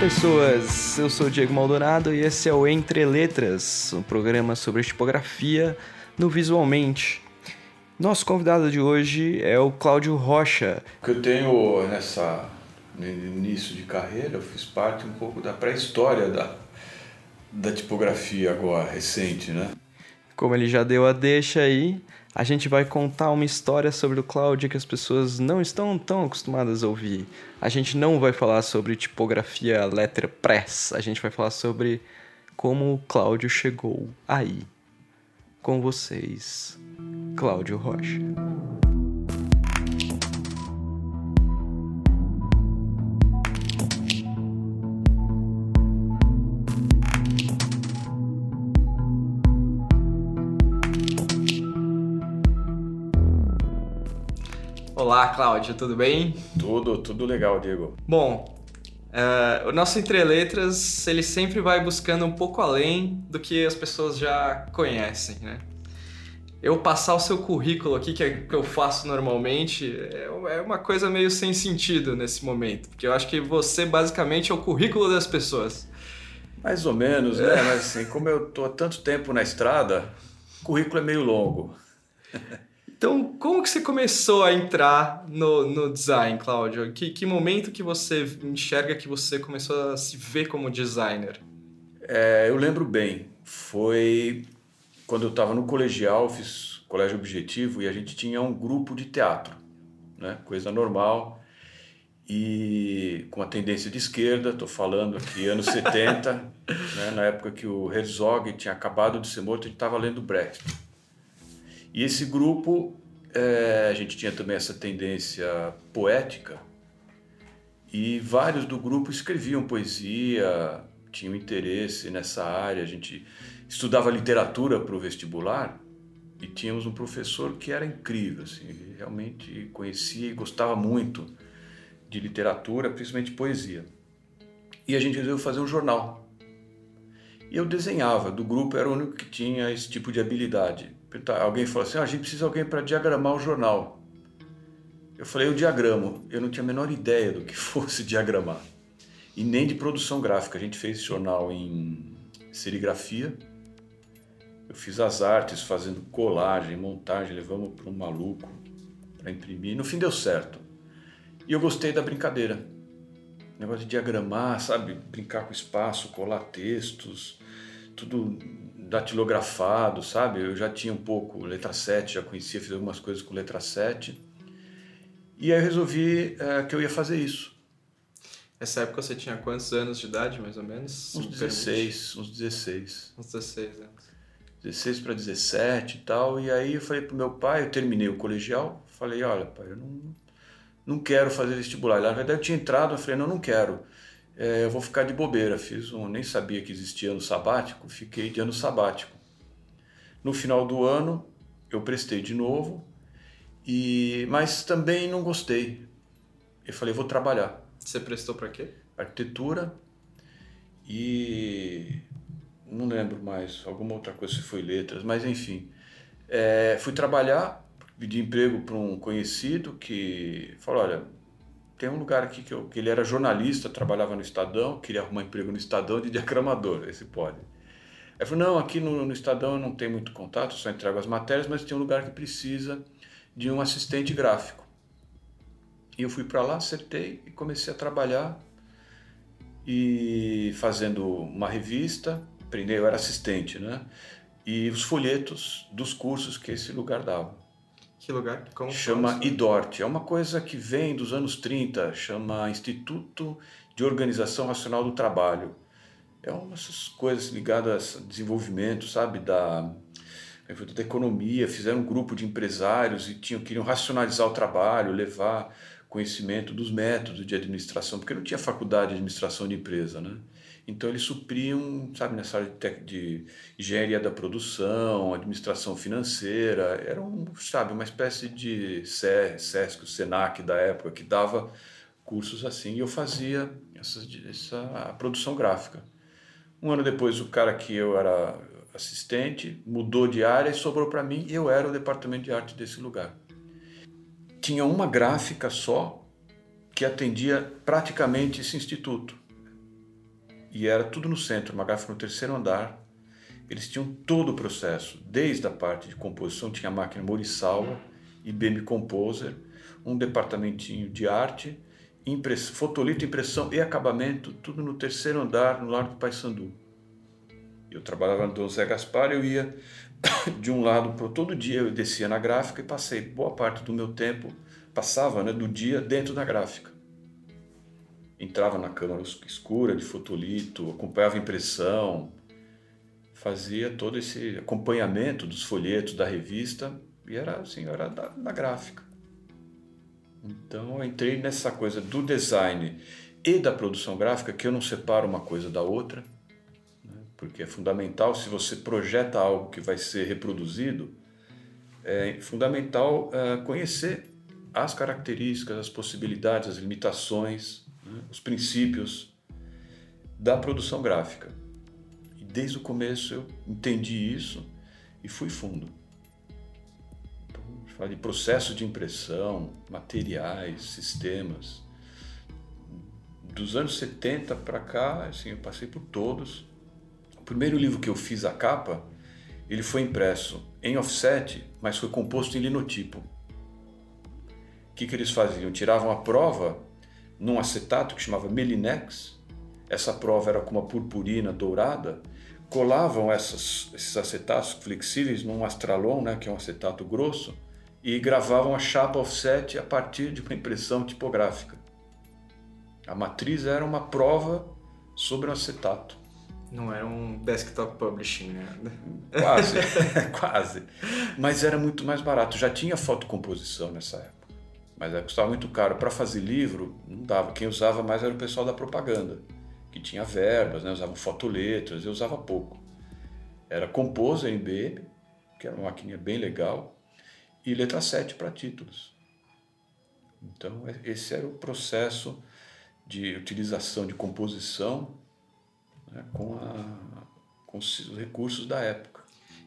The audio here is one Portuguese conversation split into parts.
pessoas, eu sou o Diego Maldonado e esse é o Entre Letras, um programa sobre tipografia no Visualmente. Nosso convidado de hoje é o Cláudio Rocha. Que eu tenho nessa no início de carreira, eu fiz parte um pouco da pré-história da, da tipografia agora, recente, né? Como ele já deu a deixa aí, a gente vai contar uma história sobre o Cláudio que as pessoas não estão tão acostumadas a ouvir. A gente não vai falar sobre tipografia letterpress, a gente vai falar sobre como o Cláudio chegou aí. Com vocês, Cláudio Rocha. Olá, Cláudio, tudo bem? Tudo, tudo legal, Diego. Bom, uh, o nosso Entre Letras, ele sempre vai buscando um pouco além do que as pessoas já conhecem, né? Eu passar o seu currículo aqui, que é o que eu faço normalmente, é, é uma coisa meio sem sentido nesse momento, porque eu acho que você basicamente é o currículo das pessoas. Mais ou menos, né? É. Mas assim, como eu tô há tanto tempo na estrada, o currículo é meio longo. Então, como que você começou a entrar no, no design, Cláudio? Que, que momento que você enxerga que você começou a se ver como designer? É, eu lembro bem. Foi quando eu estava no colegial, fiz colégio objetivo e a gente tinha um grupo de teatro, né? Coisa normal e com a tendência de esquerda, estou falando aqui anos 70, né? na época que o Herzog tinha acabado de ser morto, ele estava lendo Brecht. E esse grupo, é, a gente tinha também essa tendência poética, e vários do grupo escreviam poesia, tinham interesse nessa área. A gente estudava literatura para o vestibular e tínhamos um professor que era incrível, assim, realmente conhecia e gostava muito de literatura, principalmente poesia. E a gente resolveu fazer um jornal. E eu desenhava, do grupo era o único que tinha esse tipo de habilidade. Alguém falou assim: ah, a gente precisa de alguém para diagramar o jornal. Eu falei: eu diagramo. Eu não tinha a menor ideia do que fosse diagramar. E nem de produção gráfica. A gente fez esse jornal em serigrafia. Eu fiz as artes fazendo colagem, montagem, levamos para um maluco para imprimir. No fim deu certo. E eu gostei da brincadeira. negócio de diagramar, sabe? Brincar com espaço, colar textos, tudo datilografado, sabe? Eu já tinha um pouco letra 7, já conhecia, fiz algumas coisas com letra 7. E aí eu resolvi é, que eu ia fazer isso. Nessa época você tinha quantos anos de idade, mais ou menos? Uns 16, uns 16. Uns 16 anos. 16 para 17 e tal. E aí eu falei pro meu pai, eu terminei o colegial, falei, olha pai, eu não, não quero fazer vestibular. Na verdade eu tinha entrado, eu falei, não, não quero é, eu vou ficar de bobeira. Fiz um, nem sabia que existia ano sabático, fiquei de ano sabático. No final do ano, eu prestei de novo, e mas também não gostei. Eu falei, vou trabalhar. Você prestou para quê? Arquitetura e não lembro mais, alguma outra coisa se foi letras, mas enfim. É, fui trabalhar, pedi emprego para um conhecido que falou, olha, tem um lugar aqui que, eu, que ele era jornalista, trabalhava no Estadão, queria arrumar emprego no Estadão de diagramador, esse pode. Aí falou, não, aqui no, no Estadão eu não tenho muito contato, só entrego as matérias, mas tem um lugar que precisa de um assistente gráfico. E eu fui para lá, acertei e comecei a trabalhar e fazendo uma revista, eu era assistente, né? E os folhetos dos cursos que esse lugar dava. Que lugar? Como chama IDORT. É uma coisa que vem dos anos 30, chama Instituto de Organização Racional do Trabalho. É umas coisas ligadas a desenvolvimento, sabe, da, da economia. Fizeram um grupo de empresários e tinham, queriam racionalizar o trabalho, levar conhecimento dos métodos de administração, porque não tinha faculdade de administração de empresa, né? Então eles supriam, sabe, nessa área de, de engenharia da produção, administração financeira, era um, sabe, uma espécie de SESC, o SENAC da época, que dava cursos assim, e eu fazia essa, essa produção gráfica. Um ano depois, o cara que eu era assistente mudou de área e sobrou para mim, e eu era o departamento de arte desse lugar. Tinha uma gráfica só que atendia praticamente esse instituto e era tudo no centro, uma gráfica no terceiro andar. Eles tinham todo o processo, desde a parte de composição, tinha a máquina Morisalva, IBM Composer, um departamentinho de arte, impress... fotolito, impressão e acabamento, tudo no terceiro andar, no Largo do Paissandu. Eu trabalhava no Dom Zé Gaspar, eu ia de um lado para todo dia, eu descia na gráfica e passei boa parte do meu tempo, passava né, do dia dentro da gráfica. Entrava na câmara escura de fotolito, acompanhava impressão, fazia todo esse acompanhamento dos folhetos da revista e era assim, era da, da gráfica. Então eu entrei nessa coisa do design e da produção gráfica, que eu não separo uma coisa da outra, né? porque é fundamental, se você projeta algo que vai ser reproduzido, é fundamental é, conhecer as características, as possibilidades, as limitações, né? os princípios da produção gráfica. E desde o começo eu entendi isso e fui fundo fala de processo de impressão, materiais, sistemas. Dos anos 70 para cá, assim, eu passei por todos. O primeiro livro que eu fiz a capa, ele foi impresso em offset, mas foi composto em linotipo. O que, que eles faziam? Tiravam a prova num acetato que chamava Melinex. Essa prova era com uma purpurina dourada. Colavam essas, esses acetatos flexíveis num astralon, né, que é um acetato grosso, e gravavam a chapa offset a partir de uma impressão tipográfica. A matriz era uma prova sobre o acetato. Não era um desktop publishing, né? Quase, quase. Mas era muito mais barato. Já tinha fotocomposição nessa época. Mas custava muito caro. Para fazer livro, não dava. Quem usava mais era o pessoal da propaganda, que tinha verbas, né? usavam fotoletras, eu usava pouco. Era Composer IBM, que era uma maquininha bem legal, e letra 7 para títulos. Então, é, esse era o processo de utilização de composição né, com, a, com os recursos da época.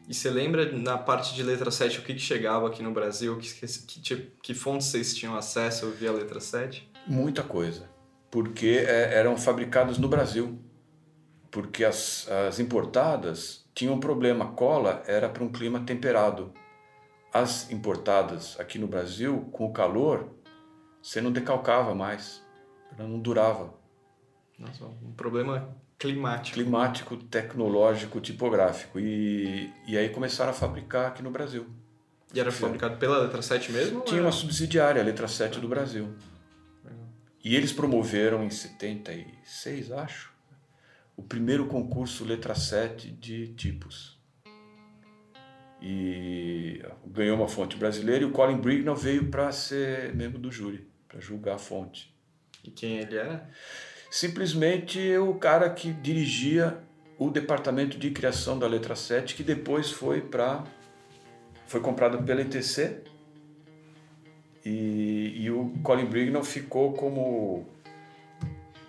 E você lembra na parte de letra 7 o que, que chegava aqui no Brasil? Que, que, que fontes vocês tinham acesso via letra 7? Muita coisa, porque é, eram fabricadas no Brasil. Porque as, as importadas tinham um problema, a cola era para um clima temperado as importadas aqui no Brasil, com o calor, você não decalcava mais, ela não durava. Nossa, um problema climático. Climático, tecnológico, tipográfico. E, e aí começaram a fabricar aqui no Brasil. E era fabricado pela Letra 7 mesmo? Tinha uma subsidiária, a Letra 7 do Brasil. Legal. E eles promoveram em 76, acho, o primeiro concurso Letra 7 de tipos e ganhou uma fonte brasileira e o Colin Brignall veio para ser membro do júri, para julgar a fonte. E quem ele era? Simplesmente o cara que dirigia o departamento de criação da letra 7, que depois foi para foi comprado pela ETC e, e o Colin Brignall ficou como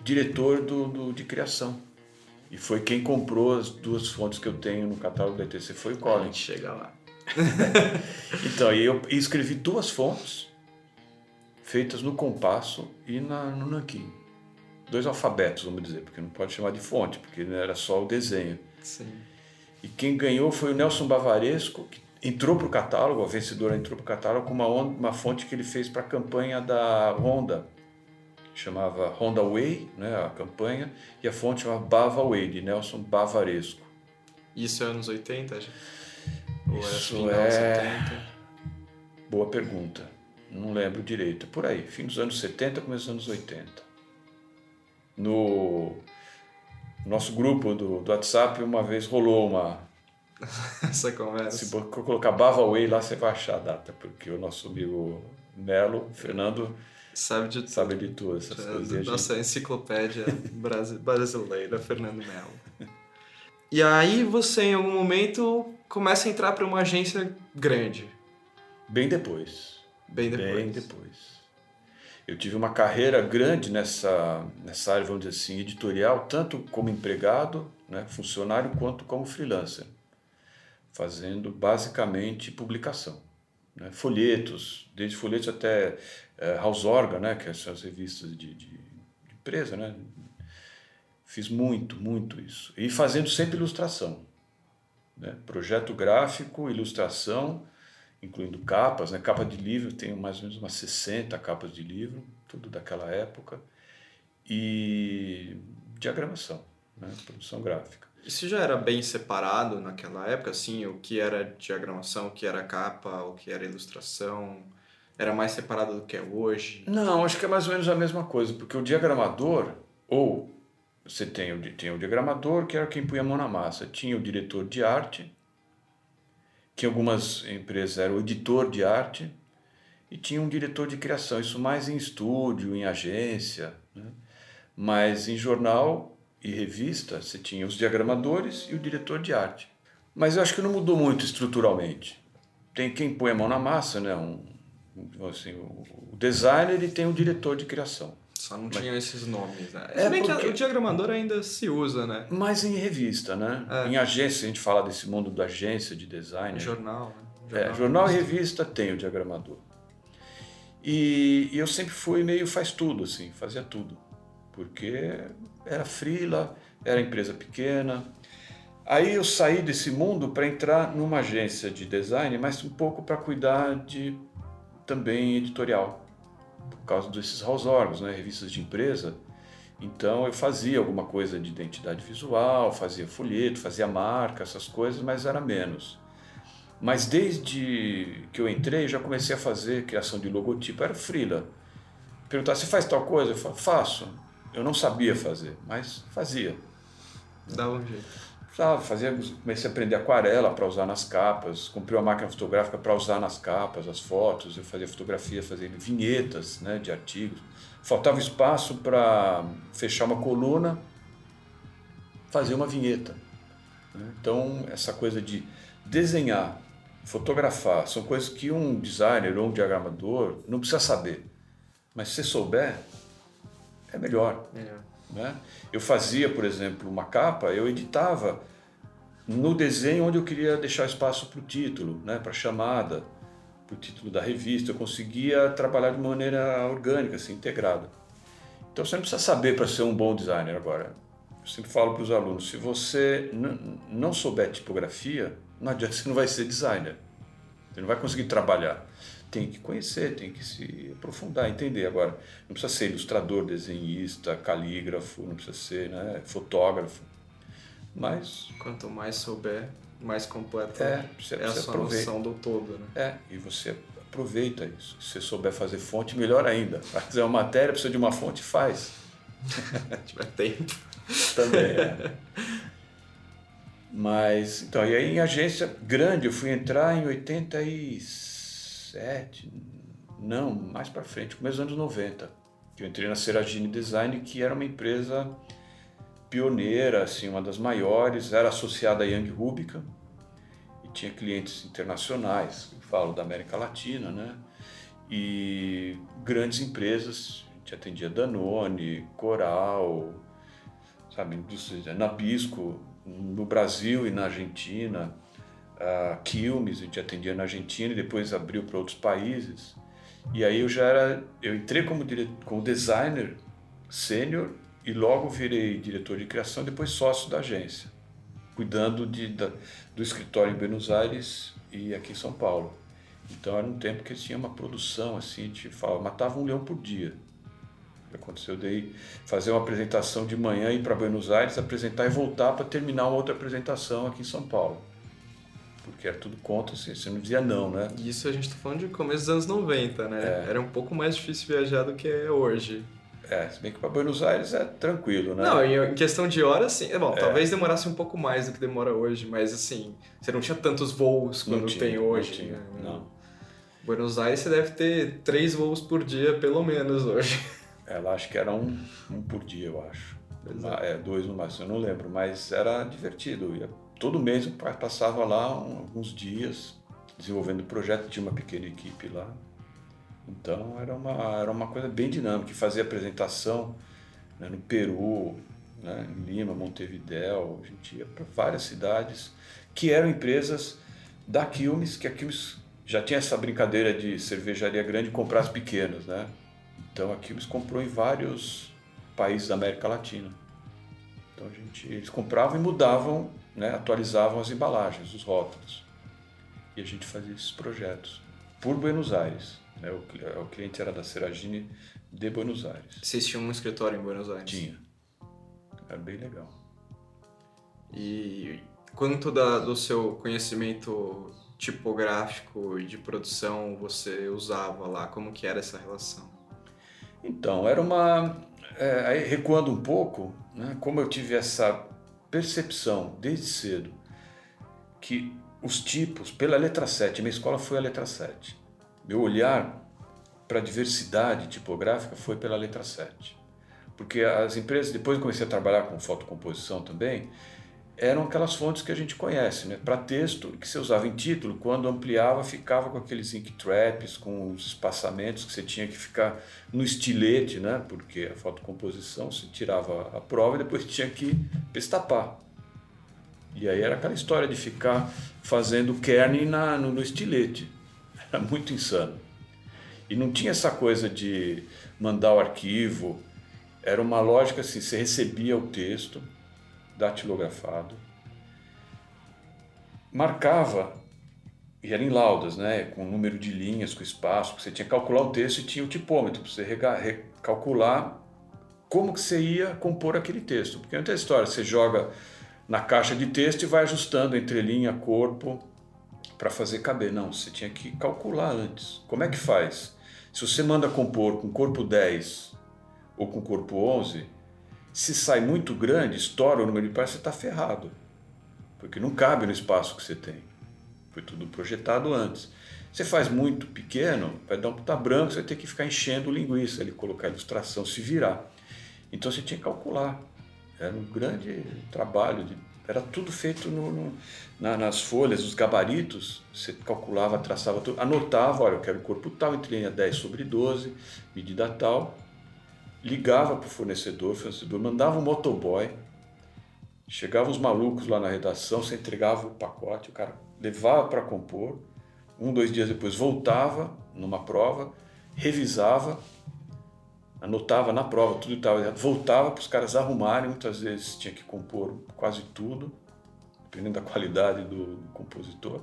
diretor do, do, de criação. E foi quem comprou as duas fontes que eu tenho no catálogo da ETC, foi o Colin. A gente chega lá. então, e eu escrevi duas fontes feitas no compasso e na, no nanquim. Dois alfabetos, vamos dizer, porque não pode chamar de fonte, porque era só o desenho. Sim. E quem ganhou foi o Nelson Bavaresco, que entrou para o catálogo, a vencedora entrou para o catálogo com uma, uma fonte que ele fez para a campanha da Honda chamava Honda Way, né, a campanha, e a fonte chamava Bava Way, de Nelson Bavaresco. Isso é anos 80? Ou Isso é... 70? Boa pergunta. Não lembro direito. Por aí, fim dos anos 70, começo dos anos 80. No nosso grupo do, do WhatsApp, uma vez rolou uma... Essa conversa. Se colocar Bava Way lá, você vai achar a data, porque o nosso amigo Melo, Fernando Sabe de tudo. Sabe de tudo, essas é, coisas. Nossa gente... enciclopédia brasileira, Fernando Melo. E aí você, em algum momento, começa a entrar para uma agência grande. Bem depois. Bem depois. Bem depois. Eu tive uma carreira grande nessa, nessa área, vamos dizer assim, editorial, tanto como empregado, né, funcionário, quanto como freelancer. Fazendo basicamente publicação. Né, folhetos, desde folhetos até é, House Organ, né, que são as revistas de, de, de, empresa, né, Fiz muito, muito isso. E fazendo sempre ilustração. Né? Projeto gráfico, ilustração, incluindo capas, né? capa de livro, tenho mais ou menos umas 60 capas de livro, tudo daquela época. E diagramação, né? produção gráfica. Isso já era bem separado naquela época, assim, o que era diagramação, o que era capa, o que era ilustração? Era mais separado do que é hoje? Não, acho que é mais ou menos a mesma coisa, porque o diagramador, ou você tem o, tem o diagramador, que era quem punha a mão na massa, tinha o diretor de arte, em algumas empresas era o editor de arte, e tinha um diretor de criação, isso mais em estúdio, em agência, né? mas em jornal e revista, você tinha os diagramadores e o diretor de arte. Mas eu acho que não mudou muito estruturalmente. Tem quem põe a mão na massa, né? Um, assim, o designer e tem o diretor de criação. Só não tinha esses nomes, né? É, Se bem porque... que o diagramador ainda se usa, né? Mas em revista, né? É. Em agência, a gente fala desse mundo da agência de design. Jornal, né? Jornal, é, jornal e revista tem o diagramador. E, e eu sempre fui meio faz tudo, assim, fazia tudo porque era frila, era empresa pequena. Aí eu saí desse mundo para entrar numa agência de design, mas um pouco para cuidar de também editorial, por causa desses house órgãos, né, revistas de empresa. Então eu fazia alguma coisa de identidade visual, fazia folheto, fazia marca, essas coisas, mas era menos. Mas desde que eu entrei, já comecei a fazer criação de logotipo, era frila. Perguntar, se faz tal coisa? Eu falo, faço. Eu não sabia fazer, mas fazia. Dava um jeito. Sabe, fazia, comecei a aprender aquarela para usar nas capas, comprei uma máquina fotográfica para usar nas capas, as fotos, eu fazia fotografia, fazia vinhetas né, de artigos. Faltava espaço para fechar uma coluna, fazer uma vinheta. Né? Então, essa coisa de desenhar, fotografar, são coisas que um designer ou um diagramador não precisa saber. Mas se souber, é melhor. melhor. Né? Eu fazia, por exemplo, uma capa, eu editava no desenho onde eu queria deixar espaço para o título, né? para a chamada, para o título da revista. Eu conseguia trabalhar de maneira orgânica, assim, integrada. Então você não precisa saber para ser um bom designer agora. Eu sempre falo para os alunos: se você não souber tipografia, não adianta, você não vai ser designer. Você não vai conseguir trabalhar tem que conhecer, tem que se aprofundar, entender. Agora, não precisa ser ilustrador, desenhista, calígrafo, não precisa ser né, fotógrafo. Mas. Quanto mais souber, mais completa é, você, é a sua aproveita. noção do todo. Né? É, e você aproveita isso. Se você souber fazer fonte, melhor ainda. Para fazer uma matéria, precisa de uma fonte, faz. Tiver tempo. Também é. Mas, então, e aí em agência grande, eu fui entrar em 86. 97, não, mais para frente, começo dos anos 90, que eu entrei na Seragine Design, que era uma empresa pioneira, assim, uma das maiores, era associada à Young Rubica e tinha clientes internacionais, falo da América Latina, né? E grandes empresas, a gente atendia Danone, Coral, sabe, Nabisco, no Brasil e na Argentina, uh, Quilmes, a gente atendia na Argentina e depois abriu para outros países. E aí eu já era, eu entrei como, dire, como designer sênior e logo virei diretor de criação, depois sócio da agência, cuidando de, da, do escritório em Buenos Aires e aqui em São Paulo. Então era um tempo que tinha uma produção assim, a gente falava, matava um leão por dia. Aconteceu daí fazer uma apresentação de manhã ir para Buenos Aires, apresentar e voltar para terminar uma outra apresentação aqui em São Paulo porque era tudo contra, assim, você não dizia não, né? Isso a gente tá falando de começo dos anos 90, né? É. Era um pouco mais difícil viajar do que é hoje. É, se bem que para Buenos Aires é tranquilo, né? Não, em questão de horas, sim. Bom, é. talvez demorasse um pouco mais do que demora hoje, mas assim, você não tinha tantos voos quando tinha, tem hoje. Não, tinha, né? não. Buenos Aires você deve ter três voos por dia, pelo menos, hoje. É, lá acho que era um, um por dia, eu acho. É. é, dois no máximo, eu não lembro, mas era divertido. Ia todo mês eu passava lá alguns dias desenvolvendo o projeto, tinha uma pequena equipe lá. Então era uma, era uma coisa bem dinâmica, fazia apresentação né, no Peru, né, em Lima, Montevidéu, a gente ia para várias cidades que eram empresas da Quilmes, que a Quilmes já tinha essa brincadeira de cervejaria grande comprar as pequenas, né? Então a Quilmes comprou em vários países da América Latina. Então a gente, eles compravam e mudavam, né, atualizavam as embalagens, os rótulos. E a gente fazia esses projetos por Buenos Aires. Né? O, o cliente era da Seragine de Buenos Aires. Vocês tinham um escritório em Buenos Aires? Tinha. Era bem legal. E quanto da, do seu conhecimento tipográfico e de produção você usava lá? Como que era essa relação? Então, era uma... É, aí, recuando um pouco, né, como eu tive essa percepção desde cedo que os tipos, pela letra 7, minha escola foi a letra 7. Meu olhar para a diversidade tipográfica foi pela letra 7. Porque as empresas, depois comecei a trabalhar com fotocomposição também, eram aquelas fontes que a gente conhece, né? Para texto, que você usava em título, quando ampliava, ficava com aqueles ink traps, com os espaçamentos que você tinha que ficar no estilete, né? Porque a fotocomposição se tirava a prova e depois tinha que pestapar. E aí era aquela história de ficar fazendo kerning na, no, no estilete. Era muito insano. E não tinha essa coisa de mandar o arquivo. Era uma lógica assim, você recebia o texto datilografado, marcava, e era em laudas, né, com o número de linhas, com espaço, você tinha que calcular o texto e tinha o tipômetro, para você recalcular como que você ia compor aquele texto. Porque não tem história, você joga na caixa de texto e vai ajustando entre linha, corpo, para fazer caber. Não, você tinha que calcular antes. Como é que faz? Se você manda compor com corpo 10 ou com corpo 11, se sai muito grande, estoura o número de páginas, você está ferrado. Porque não cabe no espaço que você tem. Foi tudo projetado antes. Você faz muito pequeno, vai dar um puta branco, você vai ter que ficar enchendo linguiça, ele colocar ilustração, se virar. Então você tinha que calcular. Era um grande trabalho, de, era tudo feito no, no, na, nas folhas, os gabaritos, você calculava, traçava tudo, anotava, olha, eu quero corpo tal, entre linha 10 sobre 12, medida tal, ligava para o fornecedor, o fornecedor mandava um motoboy, chegavam os malucos lá na redação, você entregava o pacote, o cara levava para compor, um, dois dias depois voltava numa prova, revisava, anotava na prova tudo estava voltava para os caras arrumarem, muitas vezes tinha que compor quase tudo, dependendo da qualidade do, compositor.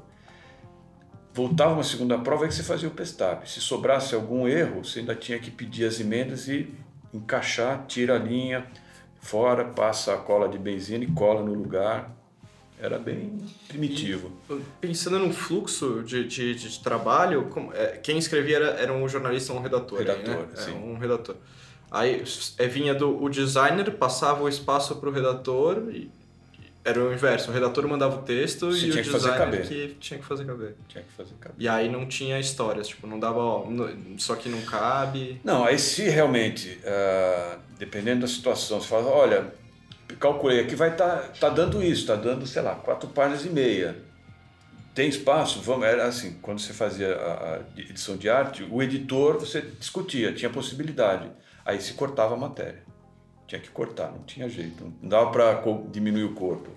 Voltava uma segunda prova, aí você fazia o pestap. Se sobrasse algum erro, você ainda tinha que pedir as emendas e encaixar, tira a linha fora, passa a cola de benzina e cola no lugar. Era bem primitivo. E, pensando no fluxo de, de, de trabalho, como, é, quem escrevia era, era um jornalista ou um redator? Redator, aí, né? sim. É, um redator. Aí é, vinha do o designer, passava o espaço para o redator e era o inverso, o redator mandava o texto Você e o que designer caber. que tinha que fazer caber. Tinha que fazer caber. E aí não tinha histórias, tipo, não dava, ó, só que não cabe. Não, aí se realmente, ah, dependendo da situação, você fala, olha, calculei aqui, vai estar tá, tá dando isso, está dando, sei lá, quatro páginas e meia. Tem espaço? Vamos, era assim, quando você fazia a, a edição de arte, o editor, você discutia, tinha possibilidade. Aí se cortava a matéria. Tinha que cortar, não tinha jeito. Não dava para diminuir o corpo.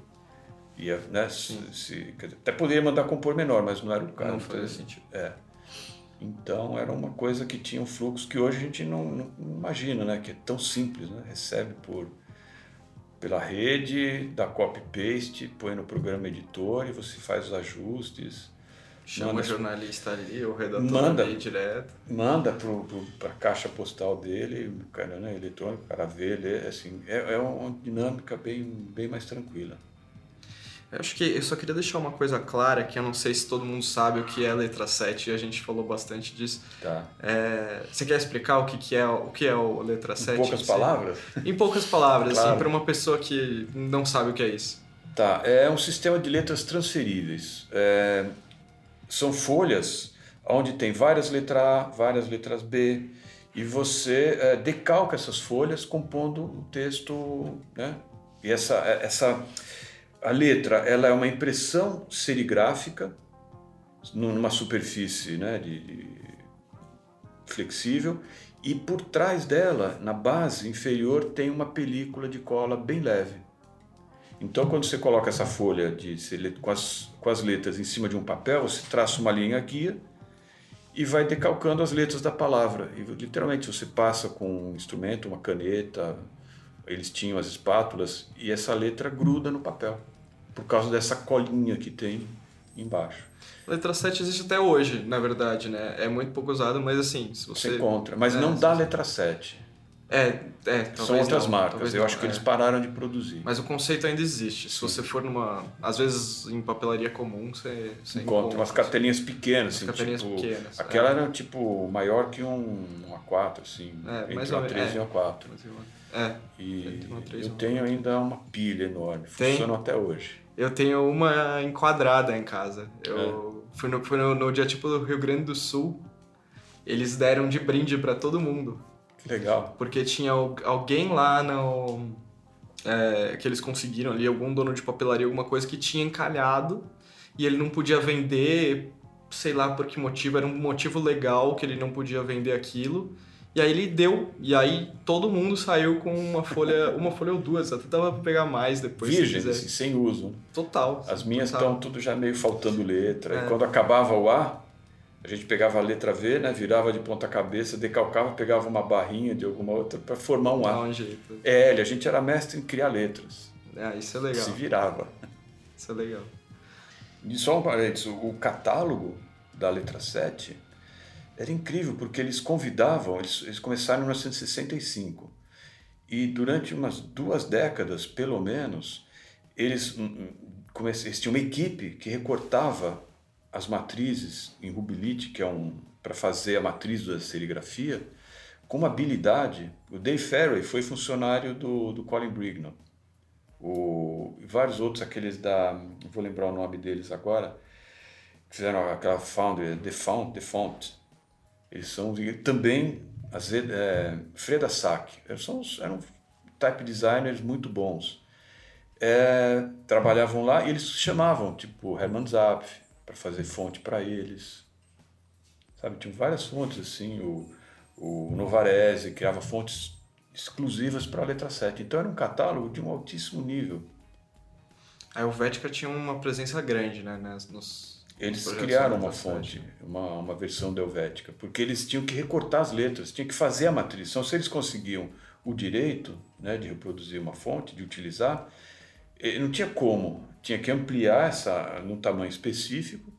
Ia, né, se, se- dizer, até poderia mandar compor menor, mas não era o caso. Não fazia Então, sentido. É. Então era uma coisa que tinha um fluxo que hoje a gente não, não imagina, né? Que é tão simples, né? Recebe por pela rede, dá copy paste, põe no programa editor e você faz os ajustes, Chama Manda- o jornalista ali, o redator Manda. ali direto. manda para a caixa postal dele, o cara, né, eletrônico, o cara vê, lê, assim, é, é uma dinâmica bem, bem mais tranquila. Eu acho que eu só queria deixar uma coisa clara, que eu não sei se todo mundo sabe o que é letra 7, e a gente falou bastante disso. Tá? É, você quer explicar o que, que é o que é o letra 7? Em poucas palavras? Em poucas palavras, Claro. assim, para uma pessoa que não sabe o que é isso. Tá, é um sistema de letras transferíveis. É, são folhas onde tem várias letras A, várias letras B, e você é, decalca essas folhas compondo o texto, né? E essa, essa a letra, ela é uma impressão serigráfica numa superfície, né, de, de flexível, e por trás dela, na base inferior, tem uma película de cola bem leve. Então, quando você coloca essa folha de com as, com as letras em cima de um papel, você traça uma linha guia e vai decalcando as letras da palavra. E literalmente você passa com um instrumento, uma caneta, eles tinham as espátulas e essa letra gruda no papel por causa dessa colinha que tem embaixo. Letra 7 existe até hoje, na verdade, né? É muito pouco usado, mas assim, se você... Você encontra, mas É, não se dá letra 7. É, é, São outras não, marcas. Eu não, acho que é. eles pararam de produzir. Mas o conceito ainda existe. Se você for numa... Às vezes, em papelaria comum, você, você encontra umas cartelinhas pequenas, assim, cartelinhas tipo, pequenas, Aquela é. era tipo maior que um, um A4, assim, É, entre mais um ou menos, A3 e é. um A4. É, E Entre A3 e eu tenho ainda uma pilha enorme, funciona até hoje. eu tenho uma enquadrada em casa. Eu É. fui, no, fui no, no dia tipo do Rio Grande do Sul. Eles deram de brinde pra todo mundo. Legal. Porque tinha al- alguém lá no. é, que eles conseguiram ali, algum dono de papelaria, alguma coisa que tinha encalhado e ele não podia vender, sei lá por que motivo, era um motivo legal que ele não podia vender aquilo. E aí ele deu, e aí todo mundo saiu com uma folha, uma folha ou duas, até dava pra pegar mais depois. se quiser. assim, sem uso. Total. As minhas estão tudo já meio faltando letra. É. E quando acabava o A, a gente pegava a letra V, né, virava de ponta cabeça, decalcava, pegava uma barrinha de alguma outra para formar um Dá A. um jeito. É, a gente era mestre em criar letras. Ah, isso é legal. Se virava. Isso é legal. E só um parênteses, o catálogo da letra 7 era incrível, porque eles convidavam, eles, eles começaram em 1965, e durante umas duas décadas, pelo menos, eles, hum, hum, eles tinham uma equipe que recortava as matrizes em rubilite, que é um para fazer a matriz da serigrafia, com uma habilidade. O Dave Ferry foi funcionário do, do Colin Brignon o, vários outros, aqueles da. Vou lembrar o nome deles agora, que fizeram aquela Foundry, The Font, The Font. Eles são também as, é, Freda Sack. Eles são, eram type designers muito bons. É, trabalhavam lá e eles chamavam, tipo, Hermann Zapf, para fazer fonte para eles. Sabe, tinham várias fontes assim, o, o Novarese criava fontes exclusivas para a letra 7. Então era um catálogo de um altíssimo nível. A Helvética tinha uma presença grande, né? nas- nos, Eles nos projetos criaram uma fonte, 7. uma, uma versão da Helvética, porque eles tinham que recortar as letras, tinham que fazer a matriz. Então, se eles conseguiam o direito né, de reproduzir uma fonte, de utilizar, eh, não tinha como. Tinha que ampliar essa num tamanho específico.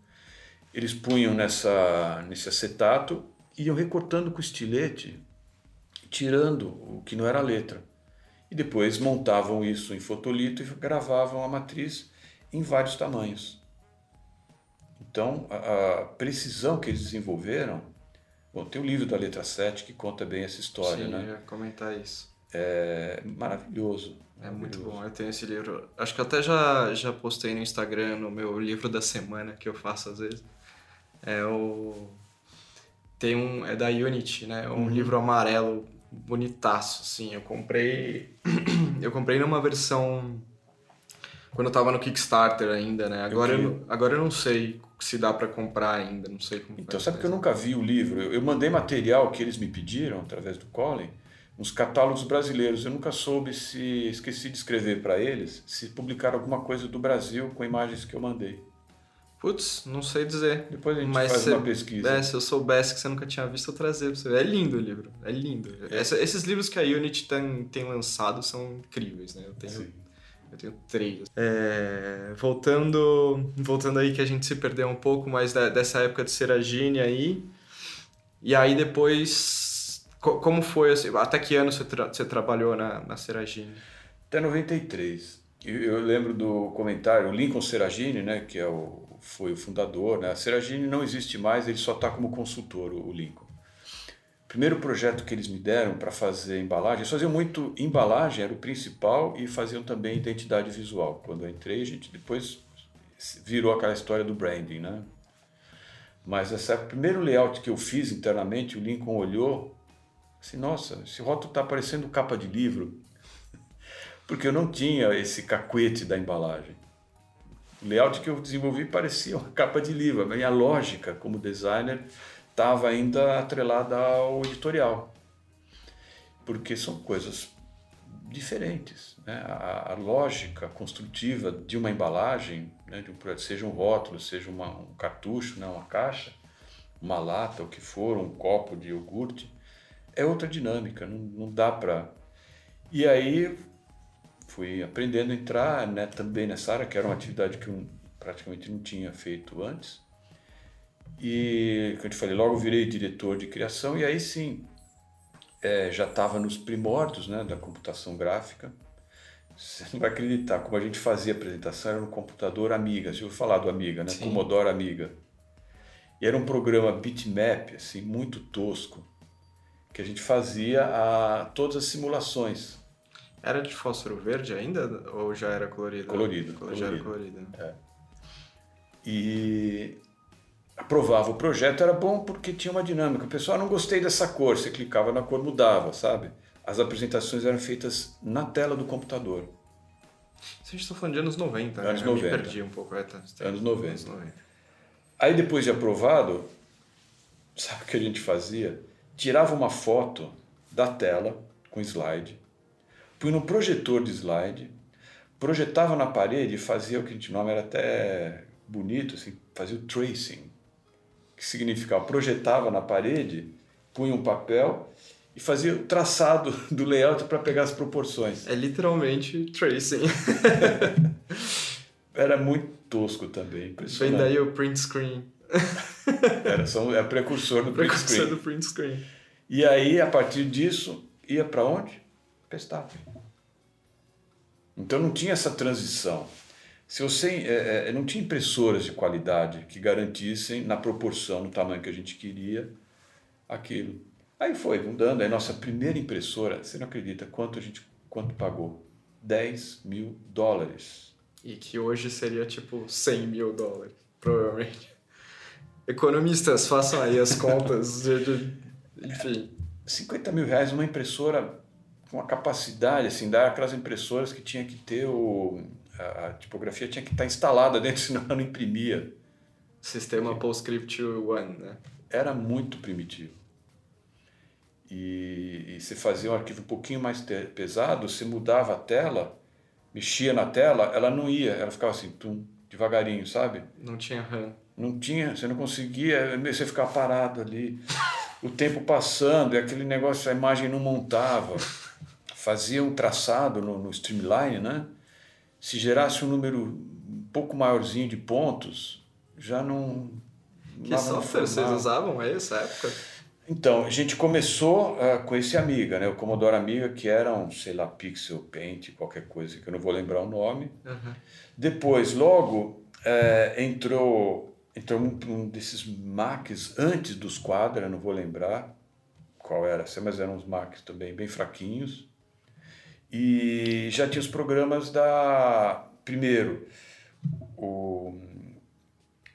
Eles punham nessa, nesse acetato e iam recortando com estilete, tirando o que não era letra. E depois montavam isso em fotolito e gravavam a matriz em vários tamanhos. Então, a, a precisão que eles desenvolveram. Bom, tem o livro da letra 7 que conta bem essa história, Sim, né? ia comentar isso. É maravilhoso. É muito bom, eu tenho esse livro. Acho que eu até já, já postei no Instagram, no meu livro da semana, que eu faço às vezes. É o. Tem um. É da Unity, né? É um livro amarelo bonitaço, assim. Eu comprei. eu comprei numa versão. Quando eu tava no Kickstarter ainda, né? Agora eu, não- agora eu não sei se dá pra comprar ainda, não sei como Então, sabe que eu nunca vi o livro? Eu, eu mandei material que eles me pediram, através do Colin, uns catálogos brasileiros. Eu nunca soube se, esqueci de escrever para eles, se publicaram alguma coisa do Brasil com imagens que eu mandei. Putz, não sei dizer. Depois a gente Mas faz se- uma pesquisa. É, se eu soubesse que você nunca tinha visto, eu trazia pra você. É lindo o livro, é lindo. Essa- esses livros que a Unity tem, tem lançado são incríveis, né? Eu tenho, Sim. eu tenho três. É, voltando, voltando aí que a gente se perdeu um pouco mais da- dessa época de Seragine aí. E aí depois, co- como foi, assim, até que ano você, tra- você trabalhou na, na Seragine? Até 93. Eu, eu lembro do comentário, o Lincoln Seragini, né, que é o, foi o fundador, né? A Seragini não existe mais, ele só está como consultor, o, o Lincoln. Primeiro projeto que eles me deram para fazer embalagem, eles faziam muito embalagem, era o principal, e faziam também identidade visual. Quando eu entrei, a gente depois virou aquela história do branding, né? Mas esse primeiro layout que eu fiz internamente, o Lincoln olhou, assim, nossa, esse rótulo está parecendo capa de livro porque eu não tinha esse cacuete da embalagem. O layout que eu desenvolvi parecia uma capa de livro. A lógica como designer estava ainda atrelada ao editorial, porque são coisas diferentes. Né? A, a lógica construtiva de uma embalagem, né? de um, seja um rótulo, seja uma, um cartucho, né? uma caixa, uma lata, o que for, um copo de iogurte, é outra dinâmica. Não, não dá para E aí fui aprendendo a entrar né, também nessa área, que era uma atividade que eu praticamente não tinha feito antes. E, como eu te falei, logo virei diretor de criação e aí sim, é, já estava nos primórdios né, da computação gráfica. Você não vai acreditar, como a gente fazia apresentação era no computador Amiga, você ouviu falar do Amiga, né? Sim. Commodore Amiga. E era um programa bitmap, assim, muito tosco, que a gente fazia a, todas as simulações. Era de fósforo verde ainda ou já era colorido? Colorido. Já colorido. era colorido. É. E aprovava o projeto, era bom porque tinha uma dinâmica. O pessoal, ah, não gostei dessa cor, você clicava na cor, mudava, sabe? As apresentações eram feitas na tela do computador. Você está falando de anos 90, anos né? 90. Eu me perdi um pouco. É, tá, anos 90. Anos 90. Aí depois de aprovado, sabe o que a gente fazia? Tirava uma foto da tela com slide, punha no projetor de slide, projetava na parede e fazia o que a gente nome era até bonito, assim, fazia o tracing, que significava projetava na parede, punha um papel e fazia o traçado do layout para pegar as proporções. É literalmente tracing. Era muito tosco também, Vem daí o print screen. Era só, é precursor do precursor print screen. do print screen. E aí, a partir disso, ia para onde? Para Então não tinha essa transição. Se você é, é, não tinha impressoras de qualidade que garantissem na proporção, no tamanho que a gente queria, aquilo. Aí foi mudando. Aí nossa primeira impressora, você não acredita quanto a gente quanto pagou? 10 mil dólares. E que hoje seria tipo 100 mil dólares, provavelmente. Economistas, façam aí as contas. De, de, enfim. 50 mil reais uma impressora com a capacidade, assim, dar aquelas impressoras que tinha que ter o. A, a tipografia tinha que estar instalada dentro, senão ela não imprimia. Sistema PostScript One, né? Era muito primitivo e, e você fazia um arquivo um pouquinho mais pesado, você mudava a tela, mexia na tela, ela não ia, ela ficava assim, tum, devagarinho, sabe? Não tinha RAM. Não tinha, você não conseguia, você ficava parado ali, o tempo passando, e aquele negócio, a imagem não montava. Fazia um traçado no, no Streamline, né? Se gerasse um número um pouco maiorzinho de pontos, já não. Que software vocês usavam aí nessa época? Então, a gente começou uh, com esse Amiga, né? O Commodore Amiga, que era um, sei lá, Pixel Paint, qualquer coisa, que eu não vou lembrar o nome. Uhum. Depois, logo, uh, entrou, entrou um, desses Macs antes dos Quadra, não vou lembrar qual era, mas eram uns Macs também bem fraquinhos. E já tinha os programas da... Primeiro, o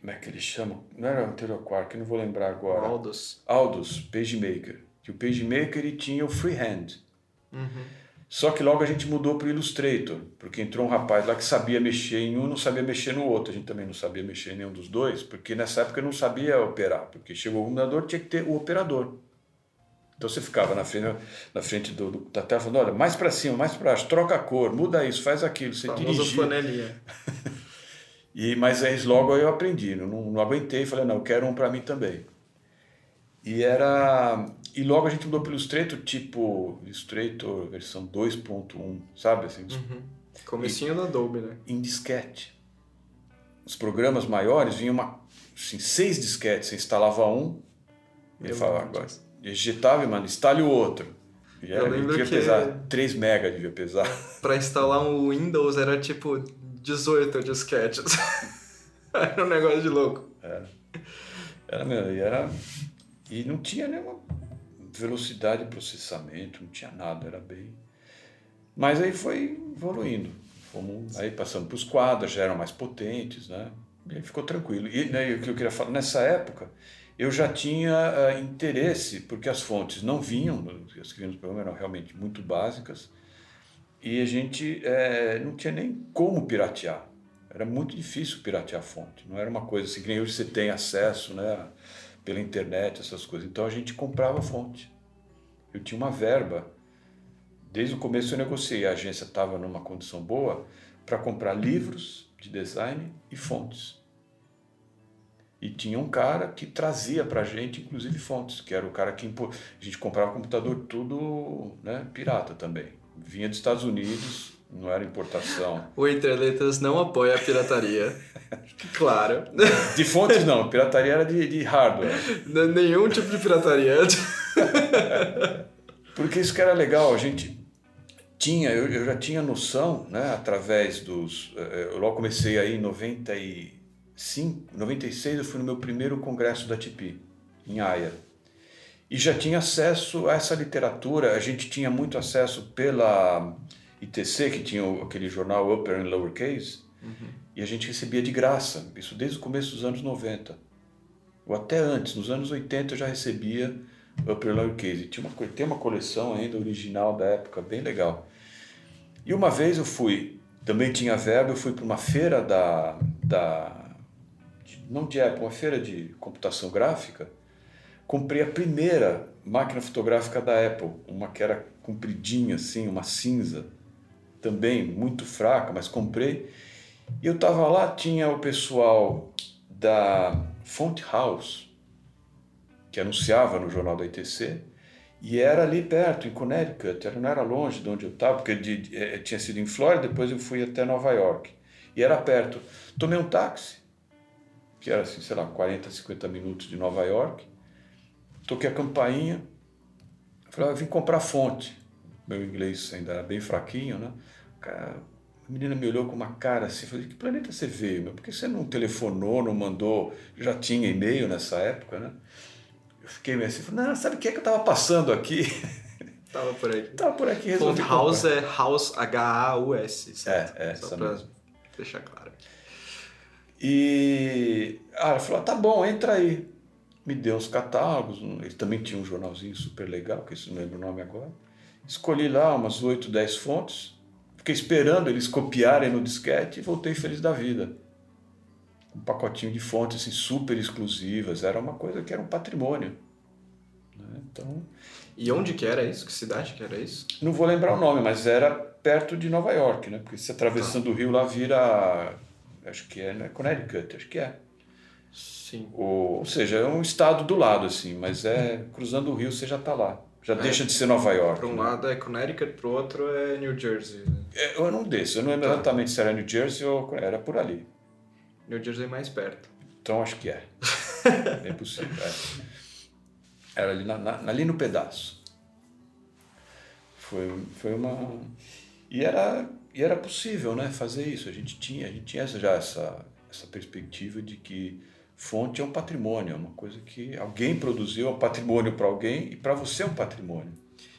como é que eles chamam? Não era Anterior Quark, não vou lembrar agora. Aldus. Aldus, PageMaker. Que o PageMaker ele tinha o Freehand. Uhum. Só que logo a gente mudou para o Illustrator, porque entrou um rapaz lá que sabia mexer em um não sabia mexer no outro. A gente também não sabia mexer em nenhum dos dois, porque nessa época eu não sabia operar, porque chegou o computador tinha que ter o operador. Então você ficava na frente, na frente do, do da tela falando, olha, mais para cima, mais para baixo, troca a cor, muda isso, faz aquilo. Você dirigia. E, mas aí logo eu aprendi, não, não aguentei, falei, não, eu quero um para mim também. E era. E logo a gente mudou para o Illustrator, tipo Illustrator versão 2.1, sabe? Assim, uhum. Comecinho e, da Adobe, né? Em disquete. Os programas maiores vinham uma, assim, seis disquetes, você instalava um, e ele falava, agora, digitava e, mano, instale o outro. E era, eu lembro devia que pesar 3 mega, devia pesar. Para instalar um Windows era tipo 18 disquetes. era um negócio de louco. Era. Era mesmo. E, era, e não tinha nenhuma velocidade de processamento, não tinha nada, era bem. Mas aí foi evoluindo. Fomos, aí passando para os quadros, já eram mais potentes, né? E aí ficou tranquilo. E né, o que eu queria falar, nessa época, eu já tinha uh, interesse, porque as fontes não vinham, as que vinham do programa eram realmente muito básicas, e a gente é, não tinha nem como piratear. Era muito difícil piratear a fonte. Não era uma coisa assim que nem hoje você tem acesso né, pela internet, essas coisas. Então a gente comprava a fonte. Eu tinha uma verba. Desde o começo eu negociei. A agência estava numa condição boa para comprar livros de design e fontes. E tinha um cara que trazia para a gente, inclusive, fontes, que era o cara que a gente comprava computador tudo né, pirata também vinha dos Estados Unidos, não era importação. O Entre Letras não apoia a pirataria. claro. De fontes não, pirataria era de, de hardware. Nenhum tipo de pirataria. Porque isso que era legal, a gente tinha, eu, eu já tinha noção, né, através dos. eh, Eu logo comecei aí em 95, 96, eu fui no meu primeiro congresso da TIPI, em Haia. E já tinha acesso a essa literatura, a gente tinha muito acesso pela ITC, que tinha aquele jornal Upper and Lowercase, e a gente recebia de graça, isso desde o começo dos anos 90. Ou até antes, nos anos 80 eu já recebia Upper Lowercase. Tinha uma, tem uma coleção ainda original da época, bem legal. E uma vez eu fui, também tinha verba, eu fui para uma feira da, da de- não de Apple, uma feira de computação gráfica, comprei a primeira máquina fotográfica da Apple, uma que era compridinha assim, uma cinza, também muito fraca, mas comprei. E eu tava lá, tinha o pessoal da Font House, que anunciava no jornal da ITC, e era ali perto, em Connecticut, não era longe de onde eu estava, porque de, de- eh, tinha sido em Flórida, depois eu fui até Nova York. E era perto. Tomei um táxi, que era assim, sei lá, 40, 50 minutos de Nova York, toquei a campainha, falei, ah, vim comprar fonte. Meu inglês ainda era bem fraquinho, né? Cara, a menina me olhou com uma cara assim, falei, que planeta você veio, meu? Por que você não telefonou, não mandou? Já tinha e-mail nessa época, né? Eu fiquei meio assim, falei, não, sabe o que é que eu tava passando aqui? Tava por aí. tava por aqui resolvi House comprar. é House H-A-U-S. certo? É, é, Só pra mesmo. deixar claro. E ah, ela falou, tá bom, entra aí. Me deu uns catálogos, ele também tinha um jornalzinho super legal, que eu não lembro o nome agora. Escolhi lá umas 8, 10 fontes, fiquei esperando eles copiarem no disquete e voltei feliz da vida. Um pacotinho de fontes assim, super exclusivas, era uma coisa que era um patrimônio. né? Então, E onde que era isso? Que cidade que era isso? não vou lembrar o nome, mas era perto de Nova York, né? Porque se atravessando o rio lá vira, acho que é né? Connecticut, acho que é. Sim. Ou, ou seja, é um estado do lado, assim, mas é cruzando o rio você já está lá. Já deixa de ser Nova York. Para um né? lado é Connecticut, para o outro é New Jersey. né? É, eu não desço, eu não lembro Tá. exatamente se era New Jersey ou era por ali. New Jersey é mais perto. Então acho que é. Bem possível. é. Era ali, na, na- ali no pedaço. Foi, foi uma. E era, e era possível né, fazer isso. A gente tinha, a gente tinha essa- já essa, essa perspectiva de que fonte é um patrimônio, é uma coisa que alguém produziu, é um patrimônio para alguém e para você é um patrimônio.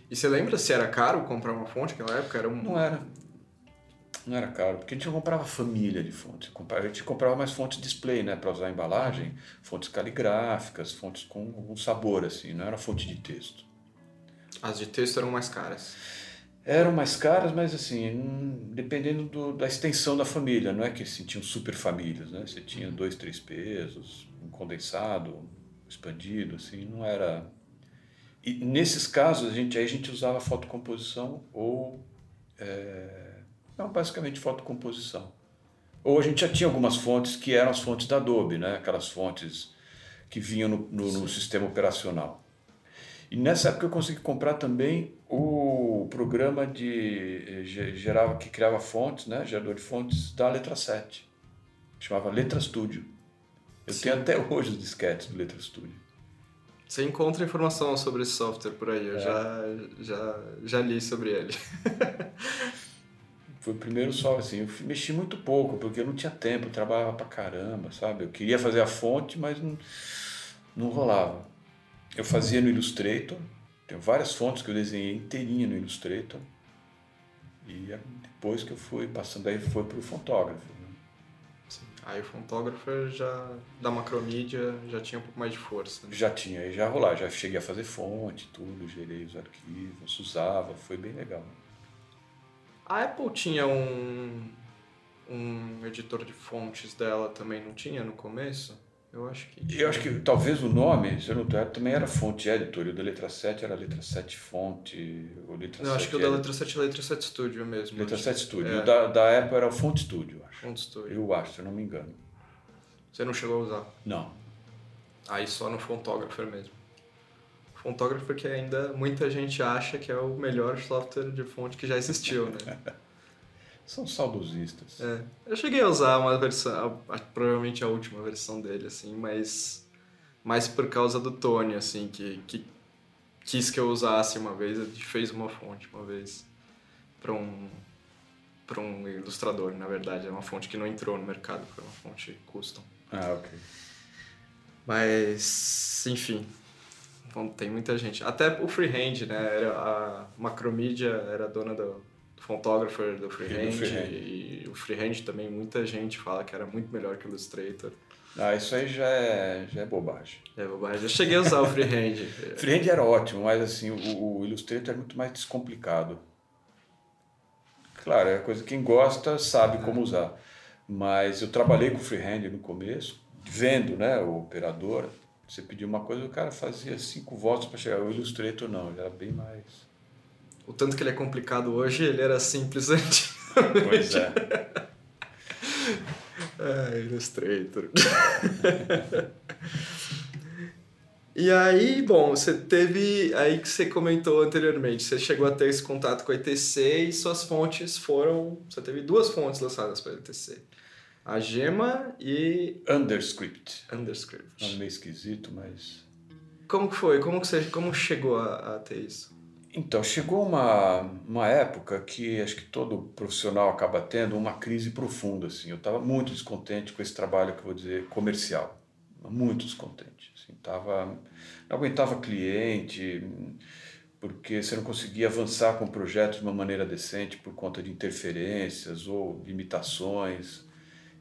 E você lembra se era caro comprar uma fonte naquela época? Era um... Não era. Não era caro, porque a gente não comprava família de fontes. A gente comprava mais fontes display, né? Para usar em embalagem, fontes caligráficas, fontes com algum sabor, assim, não era fonte de texto. As de texto eram mais caras. Eram mais caras, mas assim, hum, dependendo do- da extensão da família, não é que assim, tinham super famílias, né? Você tinha dois, três pesos, um condensado, expandido, assim, não era. E nesses casos, a gente, aí a gente usava fotocomposição ou. é, Não, basicamente fotocomposição. Ou a gente já tinha algumas fontes que eram as fontes da Adobe, né? Aquelas fontes que vinham no, no- no sistema operacional. E nessa época eu consegui comprar também o programa de eh, ge- gerava que criava fontes, né, gerador de fontes da Letra 7. Chamava Letra Studio. Eu tenho até hoje os disquetes do Letra Studio. Você encontra informação sobre esse software por aí, eu É. já, já, já li sobre ele. Foi o primeiro só assim, eu mexi muito pouco, porque eu não tinha tempo, eu trabalhava pra caramba, sabe? Eu queria fazer a fonte, mas não, não rolava. Eu fazia no Illustrator, tenho várias fontes que eu desenhei inteirinha no Illustrator. E depois que eu fui passando aí foi pro fontógrafo. né? Sim. Aí o fontógrafo já, da macromídia, já tinha um pouco mais de força. né? Já tinha, aí já rolava, já cheguei a fazer fonte, tudo, gerei os arquivos, usava, foi bem legal. A Apple tinha um, um editor de fontes dela também, não tinha no começo? Eu acho que. Eu acho que talvez o nome, se eu não tô errado, também era fonte editor, e o da letra 7 era letra 7 fonte, ou letra Não, 7 acho que o da editor. letra 7 é letra 7 Studio mesmo. Letra acho. 7 Studio. É. O da, da Apple era o Font Studio, acho. Font Studio. Eu acho, se eu não me engano. Você não chegou a usar. Não. Aí só no fontógrafo mesmo. Photographer que ainda muita gente acha que é o melhor software de fonte que já existiu, né? São saudosistas. É. Eu cheguei a usar uma versão, provavelmente a última versão dele, assim, mas mais por causa do Tony, assim, que, que quis que eu usasse uma vez, gente fez uma fonte uma vez para um para um ilustrador, na verdade, é uma fonte que não entrou no mercado, foi uma fonte custom. Ah, ok. Mas, enfim, tem muita gente. Até o Freehand, né? Era a Macromedia era dona do, do Photographer do Freehand, Freehand. e o Freehand também muita gente fala que era muito melhor que o Illustrator. Ah, isso aí já é, já é bobagem. É bobagem. Eu cheguei a usar o Freehand. Freehand era ótimo, mas assim, o, o Illustrator é muito mais descomplicado. Claro, é coisa quem gosta sabe como usar. Mas eu trabalhei com Freehand no começo, vendo né, o operador. Você pedia uma coisa, o cara fazia cinco votos para chegar. O Illustrator não, ele era bem mais. O tanto que ele é complicado hoje, ele era simples antes. Pois é. É, Illustrator. e aí, bom, você teve. Aí que você comentou anteriormente, você chegou a ter esse contato com a ETC e suas fontes foram. Você teve duas fontes lançadas para a ETC: a Gema e Underscript. Underscript. Nome meio esquisito, mas. Como que foi? Como, que você, como chegou a, a ter isso? Então, chegou uma, uma época que acho que todo profissional acaba tendo uma crise profunda. Assim. Eu estava muito descontente com esse trabalho que eu vou dizer comercial. Muito descontente. Assim. Tava, não aguentava cliente, porque você não conseguia avançar com o projeto de uma maneira decente por conta de interferências ou limitações.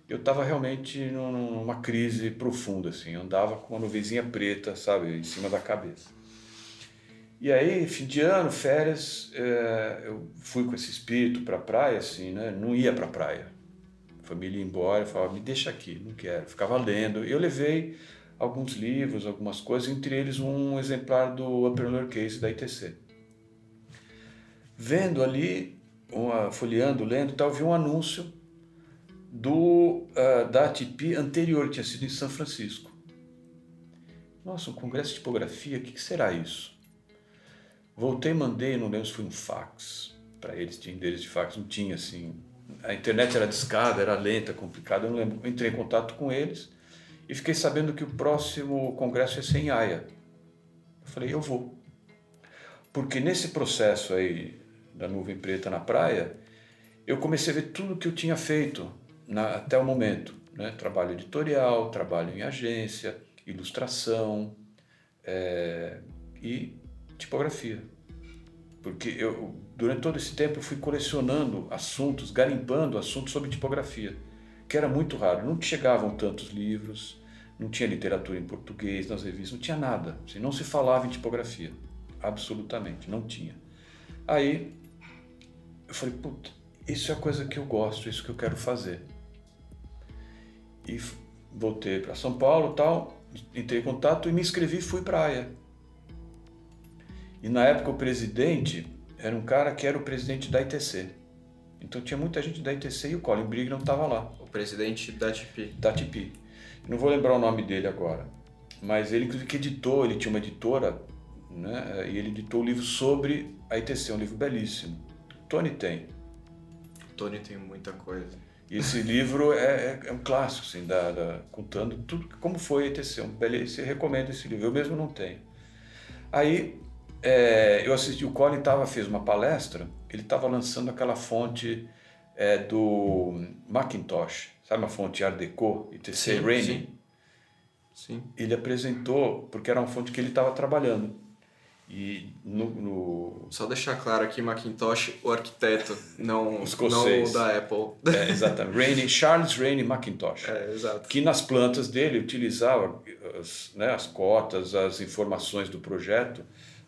Eu estava realmente num- numa crise profunda. Assim. Eu andava com uma nuvenzinha preta, sabe, em cima da cabeça. E aí, fim de ano, férias, eh, eu fui com esse espírito para praia, assim, né? Não ia para praia. A família ia embora, falava, me deixa aqui, não quero. Ficava lendo. Eu levei alguns livros, algumas coisas, entre eles um exemplar do Upper Lowercase da ITC. Vendo ali, uma, folheando, lendo, tal, vi um anúncio do, ah, da ATP anterior, que tinha sido em São Francisco. Nossa, um congresso de tipografia, o que, que será isso? Voltei, mandei, não lembro se foi um fax para eles, tinha endereço de fax, não tinha assim. A internet era discada, era lenta, complicada, eu não lembro. Entrei em contato com eles e fiquei sabendo que o próximo congresso ia ser em Haia. Eu falei, eu vou. Porque nesse processo aí da nuvem preta na praia, eu comecei a ver tudo que eu tinha feito na- até o momento. Né? Trabalho editorial, trabalho em agência, ilustração é, e tipografia. Porque eu, durante todo esse tempo, eu fui colecionando assuntos, garimpando assuntos sobre tipografia, que era muito raro. Não chegavam tantos livros, não tinha literatura em português nas revistas, não tinha nada. Assim, não se falava em tipografia. Absolutamente, não tinha. Aí eu falei, puta, isso é a coisa que eu gosto, isso que eu quero fazer. E voltei para São Paulo tal, entrei em contato e me inscrevi fui para a AIA. E na época o presidente era um cara que era o presidente da ITC. Então tinha muita gente da ITC e o Colin Brignon estava lá, O presidente da TP. da TP. Não vou lembrar o nome dele agora, mas ele inclusive que editou, ele tinha uma editora, né? E ele editou um livro sobre a ITC, um livro belíssimo. Tony tem. O Tony tem muita coisa. E esse livro é, é- é um clássico, assim, da, da- contando tudo como foi a ETC. Um belíssimo, recomendo esse livro, eu mesmo não tenho. Aí é, eu assisti, o Colin tava, fez uma palestra, ele estava lançando aquela fonte é, do Macintosh, sabe uma fonte Art Deco, ITC Rainy? sim. Sim. Ele apresentou, porque era uma fonte que ele estava trabalhando. E no- no, Só deixar claro aqui, Macintosh, o arquiteto, não, não o da Apple. É, exatamente. Rainey, Charles Rainey Macintosh. É, exato. Que nas plantas dele utilizava as, né, as cotas, as informações do projeto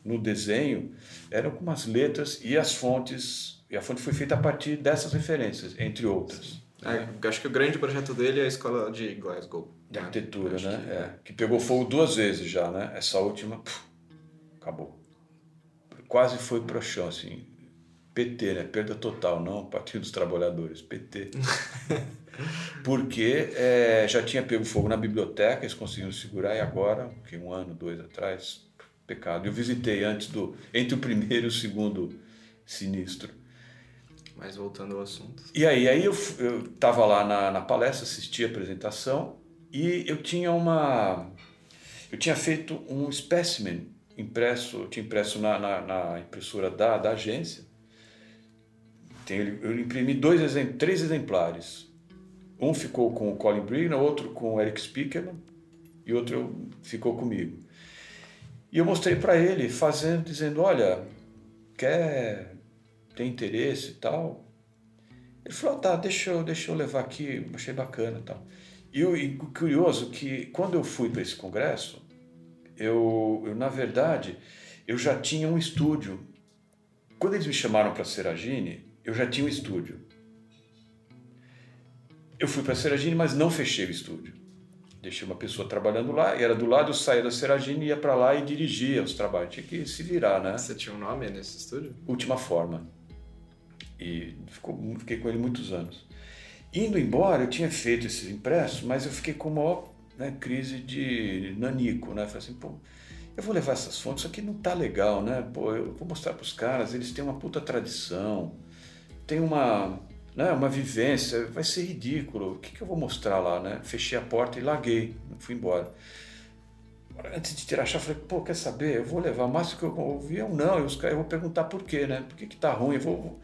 no desenho, eram com umas letras e as fontes. E a fonte foi feita a partir dessas referências, entre outras. É, acho que o grande projeto dele é a escola de Glasgow. De né? arquitetura, Acho né? que- É, que pegou fogo duas vezes já, né? Essa última, puf, acabou. Quase foi para o chão, assim. PT, né? Perda total, não Partido dos Trabalhadores, PT. Porque é, já tinha pego fogo na biblioteca, eles conseguiram segurar, e agora, que um ano, dois atrás, pecado. Eu visitei antes do entre o primeiro e o segundo sinistro. Mas voltando ao assunto. E aí, aí eu estava lá na, na palestra, assisti a apresentação e eu tinha uma. Eu tinha feito um specimen impresso, eu tinha impresso na, na, na impressora da, da agência. Tem, eu imprimi dois três exemplares. Um ficou com o Colin Brigner, outro com o Eric Spiekerman e outro ficou comigo. E eu mostrei para ele, fazendo, dizendo, olha, quer, tem interesse e tal? Ele falou, ah, tá, deixa eu, deixa eu levar aqui, achei bacana e tal. E o curioso que quando eu fui para esse congresso, eu, eu, na verdade, eu já tinha um estúdio. Quando eles me chamaram para Seragine, eu já tinha um estúdio. Eu fui para Seragine, mas não fechei o estúdio. Deixei uma pessoa trabalhando lá, e era do lado, eu saía da Seragine, ia para lá e dirigia os trabalhos. Tinha que se virar, né? Você tinha um nome nesse estúdio? Última Forma. E ficou, fiquei com ele muitos anos. Indo embora, eu tinha feito esses impressos, mas eu fiquei com uma né, crise de nanico, né? Falei assim, pô, eu vou levar essas fontes, isso aqui não tá legal, né? Pô, eu vou mostrar para os caras, eles têm uma puta tradição, tem uma, né, uma vivência, vai ser ridículo. O que, que eu vou mostrar lá, né? Fechei a porta e larguei, fui embora. Antes de tirar a chave, falei, pô, quer saber? Eu vou levar, mas que eu ouvi é um não, eu, eu vou perguntar por quê, né? Por que, que tá ruim? Eu vou...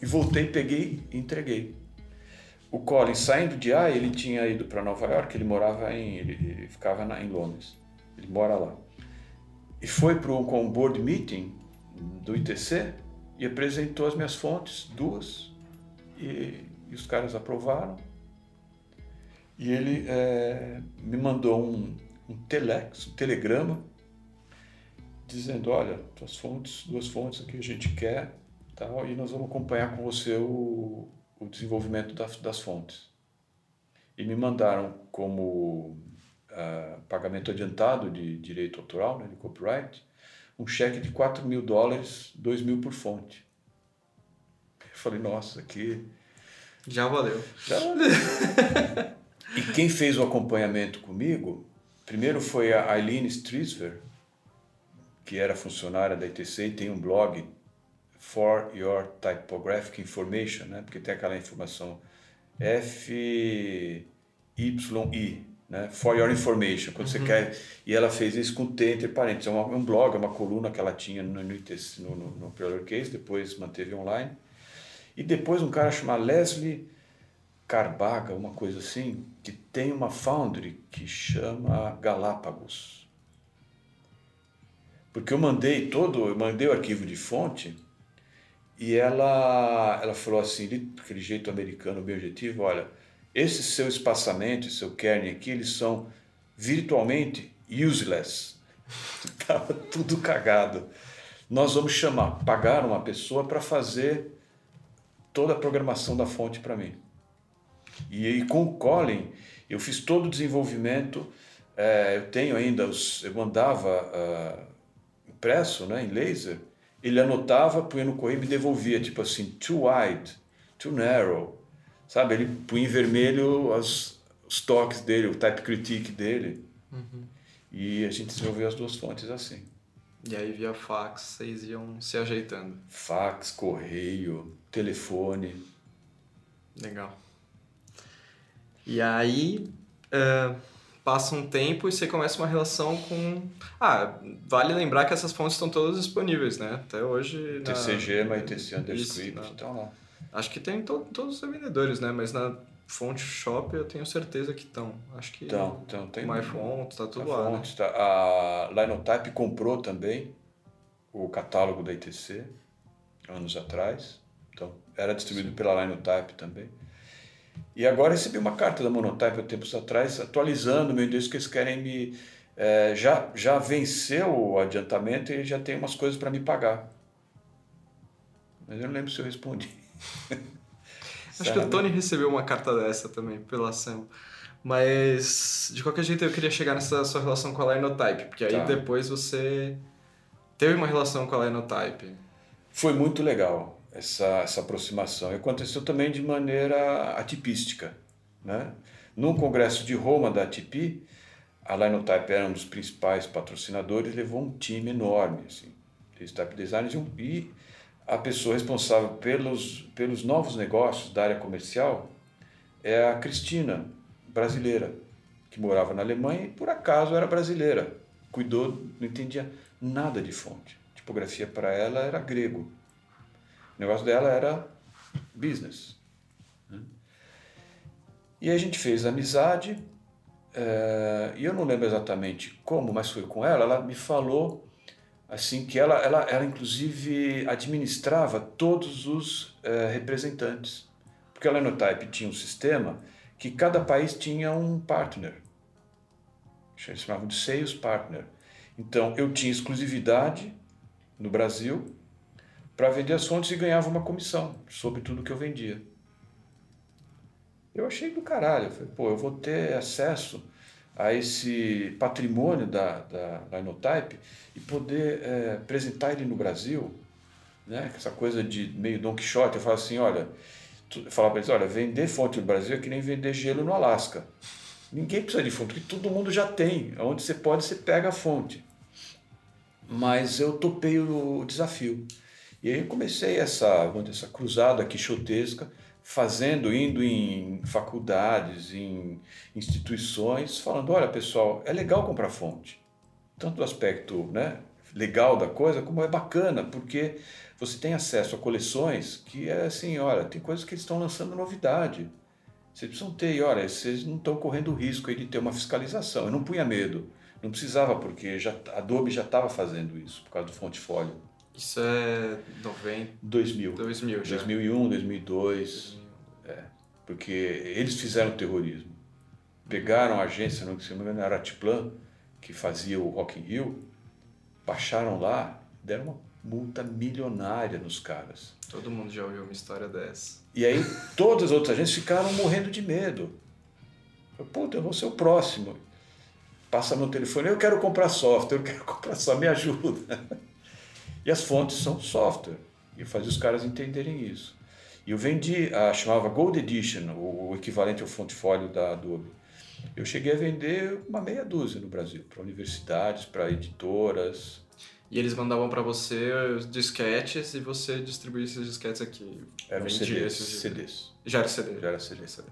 E voltei, peguei e entreguei. O Colin, saindo de aí, ele tinha ido para Nova York, ele morava em. ele, ele ficava na, em Londres. Ele mora lá. E foi para um board meeting do ITC e apresentou as minhas fontes, duas, e, e os caras aprovaram. E ele é, me mandou um, um telex, um telegrama, dizendo: Olha, tuas fontes, duas fontes aqui a gente quer, tal, e nós vamos acompanhar com você o, o desenvolvimento das, das fontes. E me mandaram como uh, pagamento adiantado de direito autoral, né, de copyright, um cheque de 4 mil dólares, 2 mil por fonte. Eu falei, nossa, aqui. Já valeu. Já valeu. e quem fez o acompanhamento comigo, primeiro foi a Eileen Strisver, que era funcionária da ITC e tem um blog for your typographic information, né? porque tem aquela informação F, Y, I, né? for your information, quando uhum. você quer. E ela fez isso com T entre parênteses. É um, um blog, é uma coluna que ela tinha no, no, no, no Case, depois manteve online. E depois um cara chamado Leslie Carbaga, uma coisa assim, que tem uma foundry que chama Galápagos. Porque eu mandei todo, eu mandei o arquivo de fonte e ela, ela falou assim, aquele jeito americano bem objetivo, olha, esse seu espaçamento, seu kernel aqui, eles são virtualmente useless. Estava tudo cagado. Nós vamos chamar, pagar uma pessoa para fazer toda a programação da fonte para mim. E, e, com o Colin, eu fiz todo o desenvolvimento. É, eu tenho ainda os, eu mandava uh, impresso, né, em laser ele anotava, punha no correio e me devolvia, tipo assim, too wide, too narrow, sabe? Ele punha em vermelho as, os toques dele, o type critique dele. Uhum. E a gente desenvolveu as duas fontes assim. E aí via fax vocês iam se ajeitando? Fax, correio, telefone. Legal. E aí, uh, passa um tempo e você começa uma relação com. Ah, vale lembrar que essas fontes estão todas disponíveis, né? Até hoje. TCG, na... TC Underscript, Isso, então lá. Acho que tem to todos os vendedores, né? Mas na fonte shop eu tenho certeza que estão. Acho que. Então, então tem. MyFont, tá tudo lá. Fonte, né? tá, a Linotype comprou também o catálogo da ITC anos atrás. Então, era distribuído Sim. pela Linotype também. E agora recebi uma carta da Monotype há tempos atrás, atualizando meu endereço, que eles querem me. É, já, já venceu o adiantamento e já tem umas coisas para me pagar. Mas eu não lembro se eu respondi. Acho que o Tony recebeu uma carta dessa também, pela ação. Mas, de qualquer jeito, eu queria chegar nessa sua relação com a Linotype, porque aí tá. depois você teve uma relação com a Linotype. Foi muito legal essa, essa aproximação. E aconteceu também de maneira atipística. Né? Num congresso de Roma da ATP, a Linotype era um dos principais patrocinadores, levou um time enorme, assim, de type designers e a pessoa responsável pelos, pelos novos negócios da área comercial é a Cristina, brasileira, que morava na Alemanha e por acaso era brasileira. Cuidou, não entendia nada de fonte. Tipografia para ela era grego. O negócio dela era business. Né? E a gente fez amizade, é, e eu não lembro exatamente como, mas foi com ela. Ela me falou assim que ela, ela, ela inclusive administrava todos os é, representantes, porque a Lenotype tinha um sistema que cada país tinha um partner, eles chamavam de sales partner. Então eu tinha exclusividade no Brasil para vender as fontes e ganhava uma comissão sobre tudo que eu vendia. Eu achei do caralho. Eu falei, pô, eu vou ter acesso a esse patrimônio da, da, da Inotype e poder é, apresentar ele no Brasil, né? essa coisa de meio Don Quixote. Eu falo assim, olha, falava para eles, olha, vender fonte no Brasil é que nem vender gelo no Alasca. Ninguém precisa de fonte, porque todo mundo já tem. Onde você pode, você pega a fonte. Mas eu topei o desafio. E aí comecei essa, essa cruzada quixotesca fazendo, indo em faculdades, em instituições, falando: olha pessoal, é legal comprar fonte. Tanto do aspecto né, legal da coisa, como é bacana, porque você tem acesso a coleções que é assim: olha, tem coisas que eles estão lançando novidade. Vocês precisam ter, e olha, vocês não estão correndo risco aí de ter uma fiscalização. Eu não punha medo, não precisava, porque já, a Adobe já estava fazendo isso, por causa do fonte folio. Isso é 90... 2000. 2000 já. 2001, 2002. É, porque eles fizeram terrorismo. Pegaram a agência, não se me engano, era Atiplan, que fazia o Rock in Rio, baixaram lá, deram uma multa milionária nos caras. Todo mundo já ouviu uma história dessa. E aí todas as outras agências ficaram morrendo de medo. Puta, eu vou ser o próximo. Passa no telefone, eu quero comprar software, eu quero comprar só, me ajuda. E as fontes são software. E faz os caras entenderem isso. E eu vendi, a, chamava Gold Edition, o, equivalente ao fontefólio da Adobe. Eu cheguei a vender uma meia dúzia no Brasil, para universidades, para editoras. E eles mandavam para você disquetes e você distribuía esses disquetes aqui. Eram CDs, CDs. Já era CD? Já era CD. CD.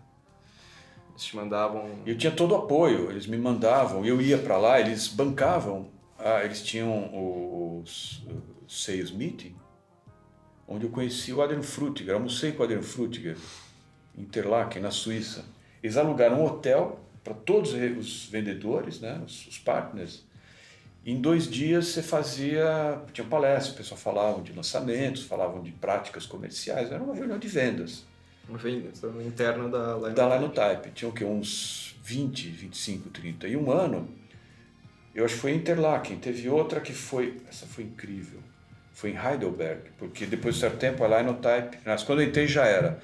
Eles te mandavam... Eu tinha todo o apoio, eles me mandavam, eu ia para lá, eles bancavam, ah, eles tinham os Sales Meeting, onde eu conheci o Adrian Frutiger, almocei com o Adrian Frutiger, em Interlaken, na Suíça. Eles alugaram um hotel para todos os vendedores, né, os, os partners. Em dois dias você fazia, tinha palestra, o pessoal falava de lançamentos, falavam de práticas comerciais, era uma reunião de vendas. Uma venda interna da Linotype. Da Linotype. Tinha o quê? Uns 20, 25, 30. E um ano, eu acho que foi Interlaken, teve outra que foi, essa foi incrível foi em Heidelberg, porque depois de certo tempo a Linotype, mas quando eu entrei já era,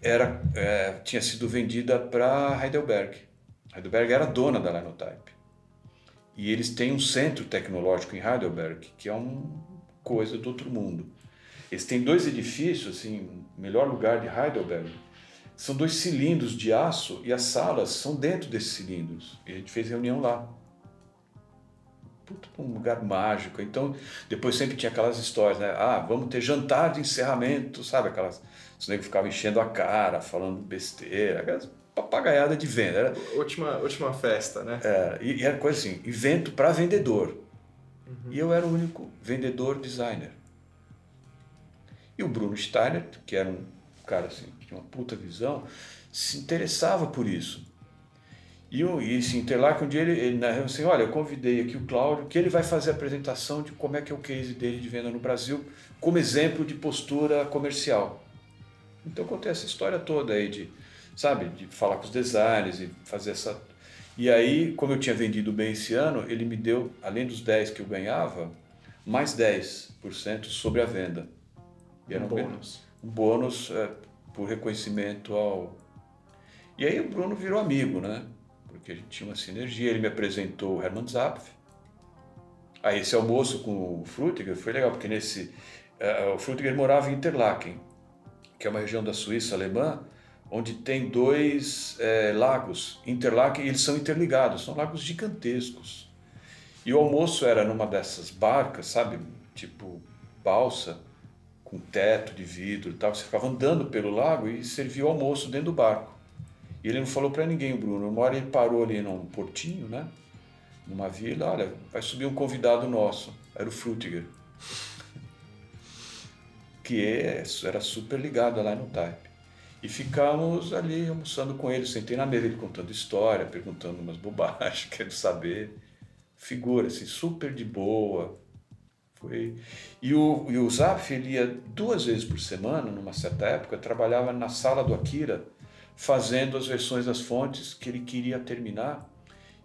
era é, tinha sido vendida para Heidelberg. Heidelberg era dona da Linotype. E eles têm um centro tecnológico em Heidelberg, que é uma coisa do outro mundo. Eles têm dois edifícios, assim, melhor lugar de Heidelberg. São dois cilindros de aço e as salas são dentro desses cilindros. E a gente fez reunião lá puta, um lugar mágico. Então, depois sempre tinha aquelas histórias, né? Ah, vamos ter jantar de encerramento, sabe? Aquelas. Os negros ficavam enchendo a cara, falando besteira, aquelas papagaiada de venda. Era, última, última festa, né? É, e, e era coisa assim: evento para vendedor. Uhum. E eu era o único vendedor designer. E o Bruno Steiner, que era um cara assim, que tinha uma puta visão, se interessava por isso. E, e esse Interlaken, um dia ele, ele na assim, olha, eu convidei aqui o Cláudio, que ele vai fazer a apresentação de como é que é o case dele de venda no Brasil, como exemplo de postura comercial. Então eu contei essa história toda aí de, sabe, de falar com os designers e fazer essa... E aí, como eu tinha vendido bem esse ano, ele me deu, além dos 10 que eu ganhava, mais 10% sobre a venda. E era um, um bônus. Um bônus é, por reconhecimento ao... E aí o Bruno virou amigo, né? Porque a gente tinha uma sinergia. Ele me apresentou o Hermann Zapf. Aí esse almoço com o Frutiger foi legal, porque nesse uh, o Frutiger morava em Interlaken, que é uma região da Suíça alemã, onde tem dois é, lagos, Interlaken, e eles são interligados, são lagos gigantescos. E o almoço era numa dessas barcas, sabe? Tipo balsa, com teto de vidro e tal. Você ficava andando pelo lago e servia o almoço dentro do barco. E ele não falou para ninguém, o Bruno. Uma hora ele parou ali num portinho, né? Numa vila, olha, vai subir um convidado nosso. Era o Frutiger. que é, era super ligado lá no Type. E ficamos ali almoçando com ele, sentei na mesa, ele contando história, perguntando umas bobagens, querendo saber. Figura, assim, super de boa. Foi... E o, e o Zaf, ele ia duas vezes por semana, numa certa época, trabalhava na sala do Akira, fazendo as versões das fontes que ele queria terminar.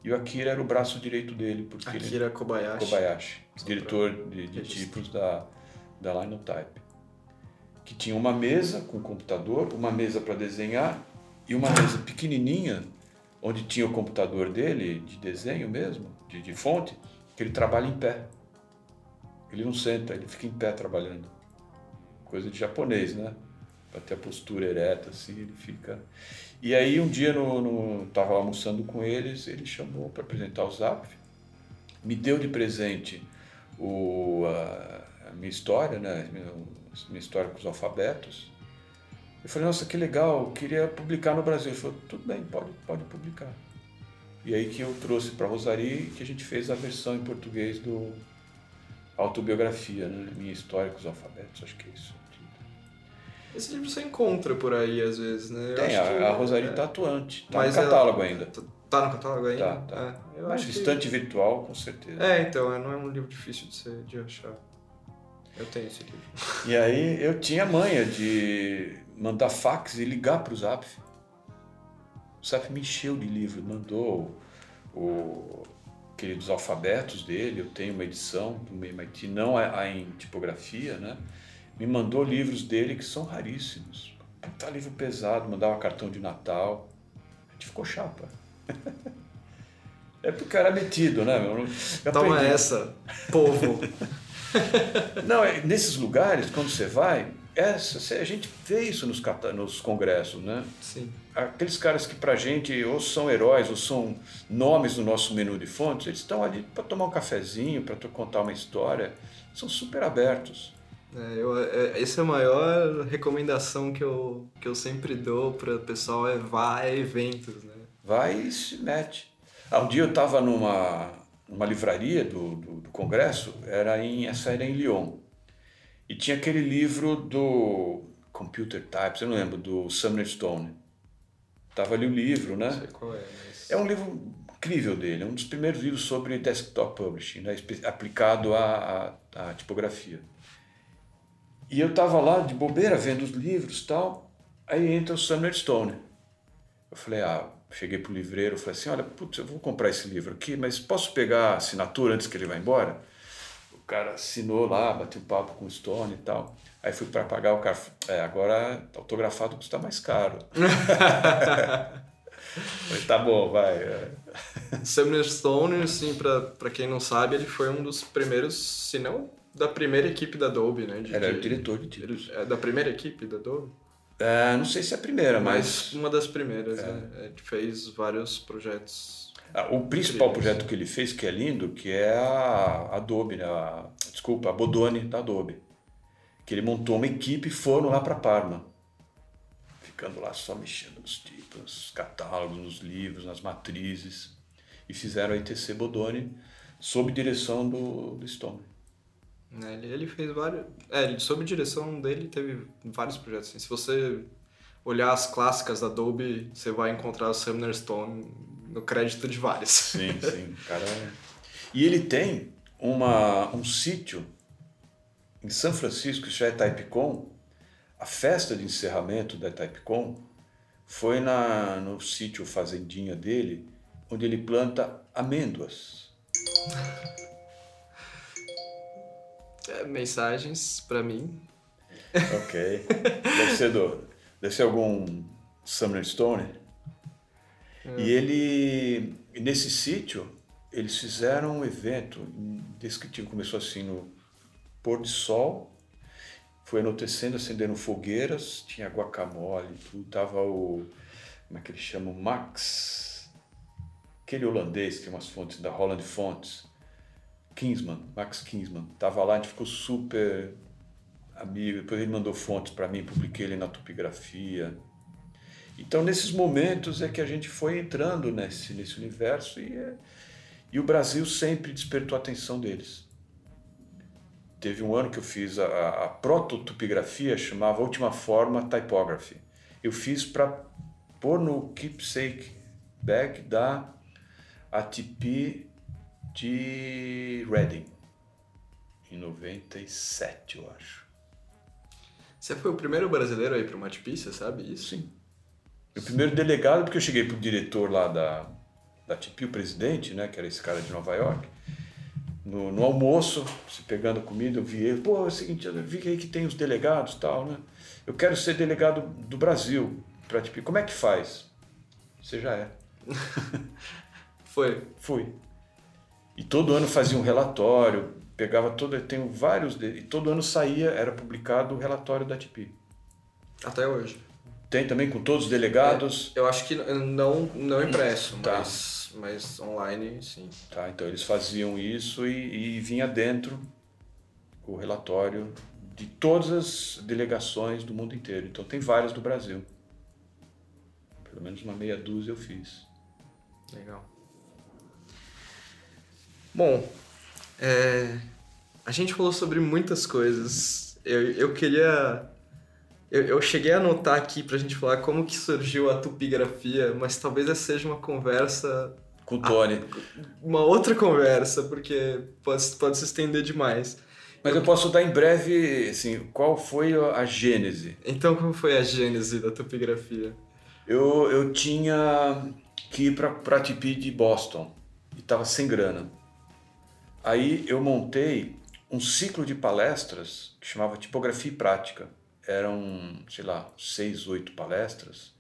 E o Akira era o braço direito dele. Porque Akira ele... Kobayashi. Kobayashi, diretor de, de tipos da, da Linotype. Que tinha uma mesa com computador, uma mesa para desenhar e uma mesa pequenininha, onde tinha o computador dele, de desenho mesmo, de, de fonte, que ele trabalha em pé. Ele não senta, ele fica em pé trabalhando. Coisa de japonês, né? Para ter a postura ereta, assim, ele fica. E aí um dia no, no tava almoçando com eles, ele chamou para apresentar o Zap, me deu de presente o, a, a minha história, né, minha, minha história com os alfabetos. Eu falei, nossa, que legal, queria publicar no Brasil. Ele falou, tudo bem, pode, pode publicar. E aí que eu trouxe para Rosari que a gente fez a versão em português do autobiografia, né? Minha história com os alfabetos, acho que é isso. Esse livro você encontra por aí às vezes, né? Eu Tem, a, que, a Rosaria é... tá atuante. Tá Mas no catálogo ela... ainda. Tá, tá no catálogo ainda? Tá, tá. É, Mas estante que... virtual, com certeza. É, então, é, não é um livro difícil de, ser, de achar. Eu tenho esse livro. E aí eu tinha manha de mandar fax e ligar para o Zap. O Zap me encheu de livro, mandou o, aquele dos alfabetos dele, eu tenho uma edição do MIT, não é, é em tipografia, né? Me mandou livros dele que são raríssimos. Tá livro pesado, mandava cartão de Natal. A gente ficou chapa. É porque era metido, né? Eu Toma aprendi. essa, povo. Não, é, nesses lugares, quando você vai, essa, a gente vê isso nos, nos congressos, né? Sim. Aqueles caras que pra gente ou são heróis ou são nomes no nosso menu de fontes, eles estão ali para tomar um cafezinho, para contar uma história, são super abertos. É, eu, é, essa é a maior recomendação que eu, que eu sempre dou para o pessoal, é vá a eventos, né? Vai e se mete. Ah, um dia eu estava numa, numa livraria do, do, do, Congresso, era em, essa era em Lyon, e tinha aquele livro do Computer Types, eu não lembro, do Sumner Stone. Tava ali o livro, né? Não sei qual é, mas... É um livro incrível dele, é um dos primeiros livros sobre desktop publishing, né? aplicado à, à, à tipografia. E eu estava lá de bobeira vendo os livros tal. Aí entra o Summer Stone. Eu falei, ah, cheguei pro livreiro, falei assim, olha, putz, eu vou comprar esse livro aqui, mas posso pegar a assinatura antes que ele vá embora? O cara assinou lá, bateu um papo com o Stone e tal. Aí fui para pagar o cara, é, agora autografado custa mais caro. falei, tá bom, vai. É. Sumner Stone, assim, para quem não sabe, ele foi um dos primeiros, se não da primeira equipe da Adobe, né? De, Era o diretor de títulos. É da primeira equipe da Adobe? É, não sei se é a primeira, mas... mas... Uma das primeiras, é. né? Ele fez vários projetos... Ah, o principal projeto que ele fez, que é lindo, que é a Adobe, né? A, desculpa, a Bodoni da Adobe. Que ele montou uma equipe e foram lá para Parma. Ficando lá só mexendo nos tipos, nos catálogos, nos livros, nas matrizes. E fizeram a ITC Bodoni sob direção do, do Stone. É, ele, ele fez vários. É, ele, sob direção dele, teve vários projetos. Assim. Se você olhar as clássicas da Adobe, você vai encontrar o Sumner Stone no crédito de vários. Sim, sim. Cara... É- e ele tem uma, um sítio em São Francisco, já é Typecon. A festa de encerramento da Typecon foi na, no sítio fazendinha dele, onde ele planta amêndoas. É, mensagens para mim. Ok. Deve ser, do, deve ser algum Summer Stone. É. E ele, nesse sítio, eles fizeram um evento indescritível. Começou assim no pôr de sol, foi anoitecendo, acendendo fogueiras, tinha guacamole, tudo. Tava o. Como é que ele chama? O Max. Aquele holandês que tem umas fontes da Holland Fontes. Kingsman, Max Kingsman. Tava lá, a gente ficou super amigo. Depois ele mandou fontes para mim, publiquei ele na Topografia. Então, nesses momentos é que a gente foi entrando nesse, nesse universo e, é, e o Brasil sempre despertou a atenção deles. Teve um ano que eu fiz a, a prototopografia, chamava Última Forma Typography. Eu fiz para pôr no keepsake bag da ATP de Reading, em 97, eu acho. Você foi o primeiro brasileiro aí para uma ATP, você sabe isso? Sim. O primeiro delegado, porque eu cheguei pro diretor lá da, da ATP, o presidente, né, que era esse cara de Nova York, no, no almoço, se pegando comida, eu vi ele, pô, é o seguinte, eu vi aí que tem os delegados e tal, né? Eu quero ser delegado do Brasil para tipo, como é que faz? Você já é. Foi. Fui. E todo ano fazia um relatório, pegava todo, eu tenho vários, e todo ano saía, era publicado o relatório da TP. Até hoje. Tem também com todos os delegados? É, eu acho que não, não impresso, Tá. mas, mas online sim. Tá, então eles faziam isso e, e vinha dentro o relatório de todas as delegações do mundo inteiro. Então tem várias do Brasil. Pelo menos uma meia dúzia eu fiz. Legal. Bom, é, a gente falou sobre muitas coisas. Eu, eu queria. Eu, eu cheguei a anotar aqui pra gente falar como que surgiu a tupigrafia, mas talvez essa seja uma conversa. Com o Tony. Uma outra conversa, porque pode, pode se estender demais. Mas eu posso dar em breve, assim, qual foi a gênese. Então, como foi a gênese da tupigrafia? Eu, eu tinha que ir para a TP de Boston e estava sem grana. Aí eu montei um ciclo de palestras que chamava Tipografia e Prática. Eram, sei lá, seis, oito palestras.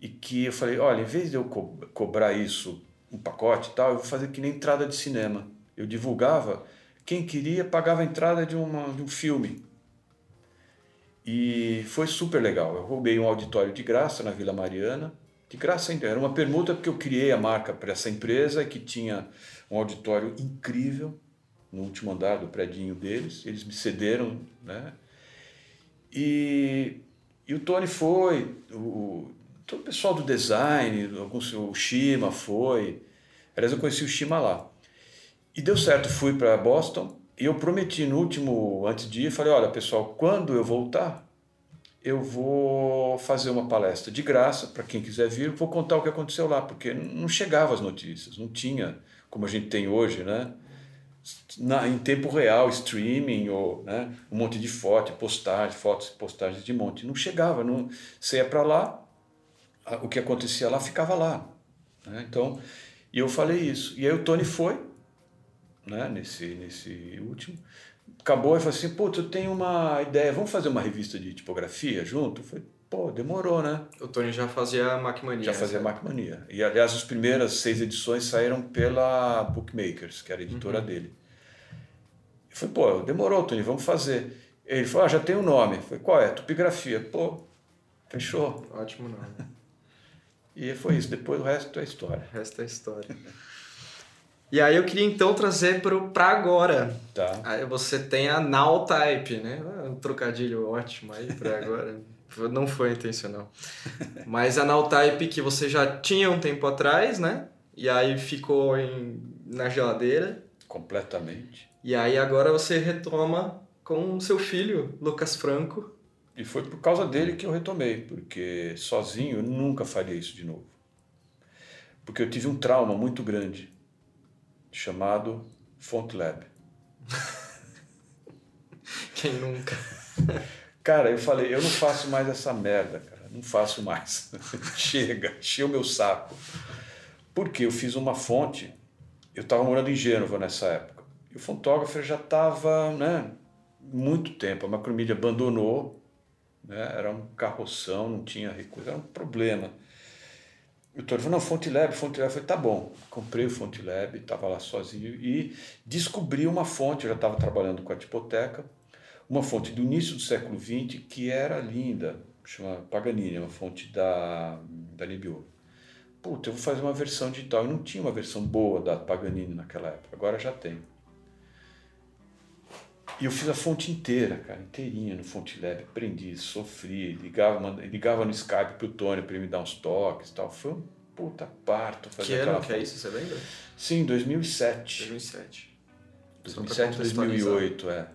E que eu falei, olha, em vez de eu co cobrar isso, um pacote e tal, eu vou fazer que nem entrada de cinema. Eu divulgava, quem queria pagava a entrada de, uma, de um filme. E foi super legal. Eu roubei um auditório de graça na Vila Mariana. De graça. Era uma permuta porque eu criei a marca para essa empresa que tinha um auditório incrível no último andar do predinho deles. Eles me cederam, né? E, e o Tony foi, o, todo o pessoal do design, o Shima foi. Aliás, eu conheci o Shima lá. E deu certo, fui para Boston e eu prometi no último, antes de ir, falei, olha pessoal, quando eu voltar, eu vou fazer uma palestra de graça para quem quiser vir, vou contar o que aconteceu lá, porque não chegava as notícias, não tinha como a gente tem hoje, né? Na, em tempo real, streaming, ou né, um monte de foto, postagem, fotos postagens de monte. Não chegava, não, você ia para lá, o que acontecia lá ficava lá. Né? Então, eu falei isso. E aí o Tony foi, né, nesse, nesse último, acabou e falou assim, pô, tu tem uma ideia, vamos fazer uma revista de tipografia junto? Eu falei, pô, demorou, né? O Tony já fazia Macmania. Já fazia Macmania. E, aliás, as primeiras seis edições saíram pela Bookmakers, que era a editora uhum. dele. Eu falei, pô, demorou, Tony, vamos fazer. Ele falou, ah, já tem um nome. Eu falei, qual é? Tupigrafia. Pô, fechou. Ótimo nome. e foi isso, depois o resto é história. O resto é história. E aí eu queria então trazer para agora. Tá. Aí você tem a Now Type, né? Um trocadilho ótimo aí para agora. Não foi intencional. Mas a Now Type que você já tinha um tempo atrás, né? E aí ficou em, na geladeira. Completamente. E aí agora você retoma com o seu filho, Lucas Franco. E foi por causa dele que eu retomei, porque sozinho eu nunca faria isso de novo. Porque eu tive um trauma muito grande chamado FontLab. Quem nunca? Cara, eu falei, eu não faço mais essa merda, cara. Não faço mais. Chega, encheu meu saco. Porque eu fiz uma fonte, eu estava morando em Gênova nessa época. E o fontógrafo já estava, né, muito tempo. A macromedia abandonou, né, era um carroção, não tinha recurso, era um problema. O Tony falou, não, FontLab, FontLab. Eu falei, tá bom. Comprei o FontLab, estava lá sozinho e descobri uma fonte. Eu já estava trabalhando com a tipoteca. uma fonte do início do século XX que era linda, chama Paganini, é uma fonte da, da Nebbiolo. Puta, eu vou fazer uma versão digital. Eu não tinha uma versão boa da Paganini naquela época, agora já tem. E eu fiz a fonte inteira, cara, inteirinha no Fonte Lab, aprendi, sofri, ligava, ligava no Skype pro Tony para ele me dar uns toques e tal. Foi um puta parto fazer que ano que é isso, você lembra? Sim, 2007. 2007. 2007, 2008, é.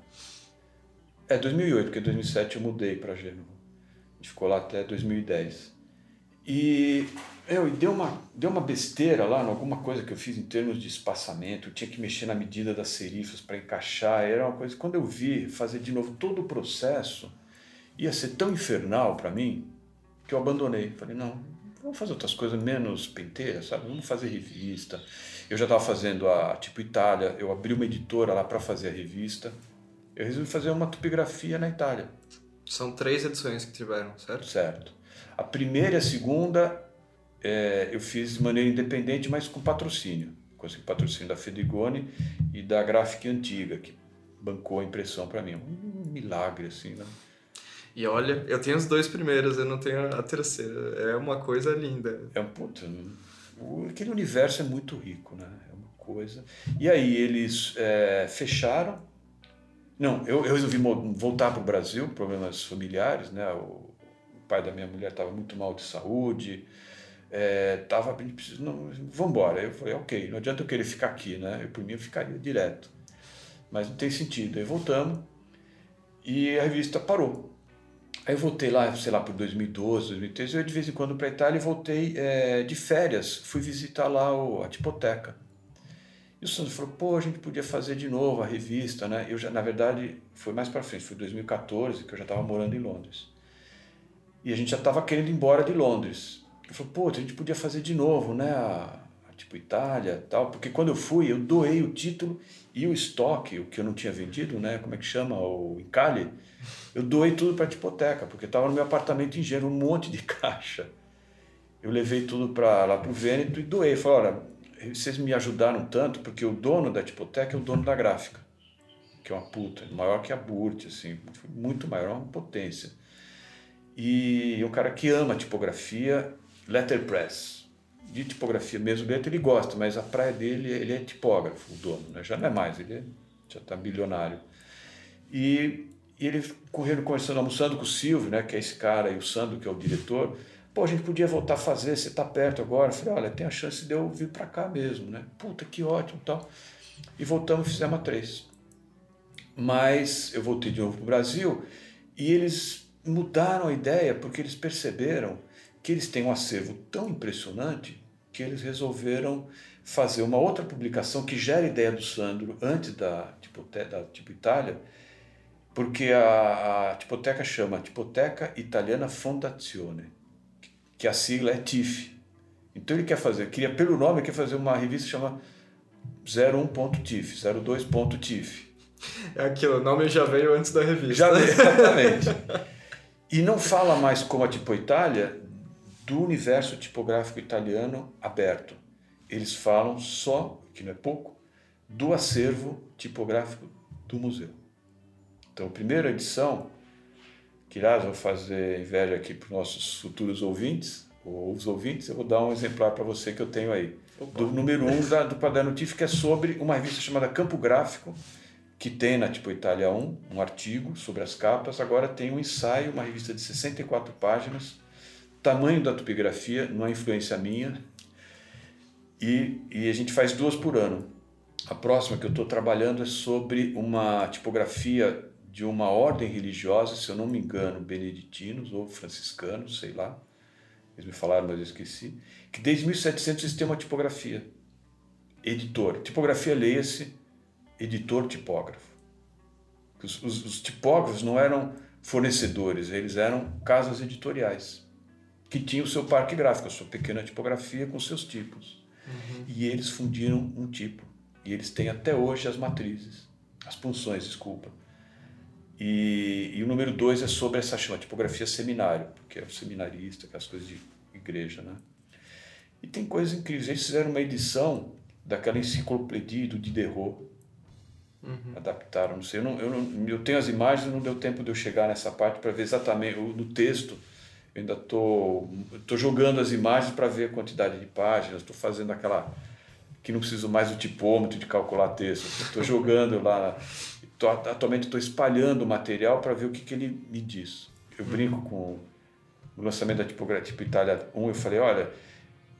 É, 2008, porque em 2007 eu mudei para Gênova. A gente ficou lá até 2010. E, eu, e deu, uma, deu uma besteira lá, alguma coisa que eu fiz em termos de espaçamento. Eu tinha que mexer na medida das serifas para encaixar. Era uma coisa. Quando eu vi fazer de novo todo o processo, ia ser tão infernal para mim que eu abandonei. Falei, não, vamos fazer outras coisas menos penteiras, sabe? Vamos fazer revista. Eu já estava fazendo a tipo Itália, eu abri uma editora lá para fazer a revista. Eu resolvi fazer uma tipografia na Itália. São três edições que tiveram, certo? Certo. A primeira e a segunda é, eu fiz de maneira independente, mas com patrocínio. Consegui patrocínio da Fedrigoni e da Graphic Antiga, que bancou a impressão para mim. Um milagre, assim, né? E olha, eu tenho os dois primeiros, eu não tenho a terceira. É uma coisa linda. É um puta aquele universo é muito rico, né? É uma coisa. E aí eles é, fecharam. Não, eu, eu resolvi voltar para o Brasil, problemas familiares, né? O pai da minha mulher estava muito mal de saúde, é, tava não, vamos embora. Eu falei, ok, não adianta eu querer ficar aqui, né? Eu por mim eu ficaria direto, mas não tem sentido. Aí voltamos e a revista parou. Aí eu voltei lá, sei lá, por 2012, 2013, eu de vez em quando para Itália e voltei é, de férias, fui visitar lá o, a tipoteca. E o Sandro falou, pô, a gente podia fazer de novo a revista, né? Eu já, na verdade, foi mais para frente, foi 2014, que eu já estava morando em Londres. E a gente já estava querendo ir embora de Londres. Ele falou, pô, a gente podia fazer de novo, né? A, a, tipo Itália tal, porque quando eu fui, eu doei o título e o estoque, o que eu não tinha vendido, né? Como é que chama? O encalhe eu doei tudo para a hipoteca, porque estava no meu apartamento em Gênero, um monte de caixa. Eu levei tudo para lá para o Vêneto e doei. Falei, olha, vocês me ajudaram tanto, porque o dono da hipoteca é o dono da gráfica, que é uma puta, maior que a Burt, assim, muito maior, uma potência. E é um cara que ama tipografia, letterpress. De tipografia mesmo, ele gosta, mas a praia dele, ele é tipógrafo, o dono, né? já não é mais, ele é, já está bilionário. E e ele correndo, conversando, almoçando com o Silvio, né, que é esse cara, e o Sandro, que é o diretor. Pô, a gente podia voltar a fazer, você está perto agora. Eu falei, olha, tem a chance de eu vir para cá mesmo, né? Puta, que ótimo tal. E voltamos e fizemos a três. Mas eu voltei de novo para o Brasil e eles mudaram a ideia porque eles perceberam que eles têm um acervo tão impressionante que eles resolveram fazer uma outra publicação que gera a ideia do Sandro antes da tipo, da tipo Itália, porque a, a tipoteca chama Tipoteca Italiana Fondazione, que a sigla é TIF. Então ele quer fazer, queria pelo nome, quer fazer uma revista chama 01.tif, 02.tif. É aquilo, o nome já veio antes da revista. Já veio, exatamente. e não fala mais como a Tipo Itália do universo tipográfico italiano aberto. Eles falam só, que não é pouco, do acervo tipográfico do museu. Então, a primeira edição, que aliás vou fazer inveja aqui para os nossos futuros ouvintes, ou os ouvintes, eu vou dar um exemplar para você que eu tenho aí. Opa. Do número 1 um da, do Padrão Notífico, que é sobre uma revista chamada Campo Gráfico, que tem na Tipo Itália 1 um artigo sobre as capas, agora tem um ensaio, uma revista de 64 páginas, tamanho da tipografia, não é influência minha, e, e a gente faz duas por ano. A próxima que eu estou trabalhando é sobre uma tipografia de uma ordem religiosa, se eu não me engano, beneditinos ou franciscanos, sei lá. Eles me falaram, mas eu esqueci. Que desde 1700 eles têm uma tipografia. Editor. Tipografia, leia-se, editor tipógrafo. Os, os, os tipógrafos não eram fornecedores, eles eram casas editoriais que tinham o seu parque gráfico, a sua pequena tipografia com seus tipos. Uhum. E eles fundiram um tipo. E eles têm até hoje as matrizes, as funções, desculpa. E, e o número dois é sobre essa chama, tipografia seminário, porque é o seminarista, aquelas coisas de igreja, né? E tem coisas incríveis. Eles fizeram uma edição daquela enciclopédia do Diderot, Uhum. Adaptaram, não sei. Eu, não, eu, não, eu tenho as imagens, não deu tempo de eu chegar nessa parte para ver exatamente no texto. Eu ainda estou tô, tô jogando as imagens para ver a quantidade de páginas, estou fazendo aquela que não preciso mais do tipômetro de calcular texto. Estou jogando lá, tô, atualmente estou espalhando o material para ver o que, que ele me diz. Eu uhum. brinco com o lançamento da tipografia tipo Itália 1, eu falei, olha,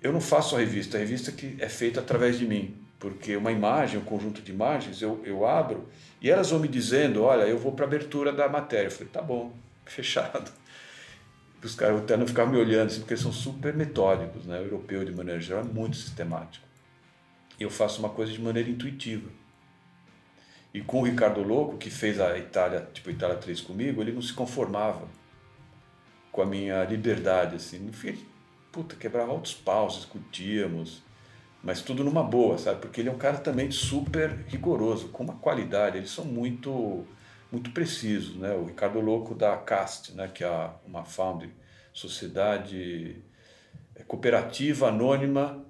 eu não faço a revista, a revista que é feita através de mim, porque uma imagem, um conjunto de imagens, eu, eu abro e elas vão me dizendo, olha, eu vou para a abertura da matéria. Eu falei, tá bom, fechado. Os caras até não ficavam me olhando, assim, porque são super metódicos, né? O europeu, de maneira geral, é muito sistemático. E eu faço uma coisa de maneira intuitiva. E com o Ricardo Louco, que fez a Itália, tipo Itália 3 comigo, ele não se conformava com a minha liberdade, assim. No fim, puta, quebrava altos paus, discutíamos, mas tudo numa boa, sabe? Porque ele é um cara também super rigoroso, com uma qualidade, eles são muito muito precisos, né? O Ricardo Louco da CAST, né, que é uma founding, Sociedade é, Cooperativa Anônima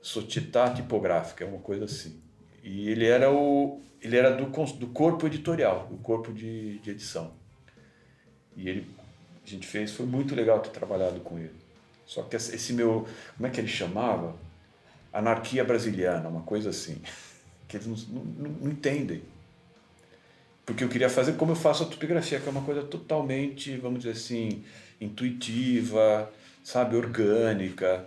Società Tipográfica, é uma coisa assim. E ele era o ele era do, do corpo editorial, do corpo de, de edição. E ele a gente fez, foi muito legal ter trabalhado com ele. Só que esse meu, como é que ele chamava? Anarquia brasiliana, uma coisa assim, que eles não, não, não entendem. Porque eu queria fazer como eu faço a topografia, que é uma coisa totalmente, vamos dizer assim, intuitiva, sabe, orgânica.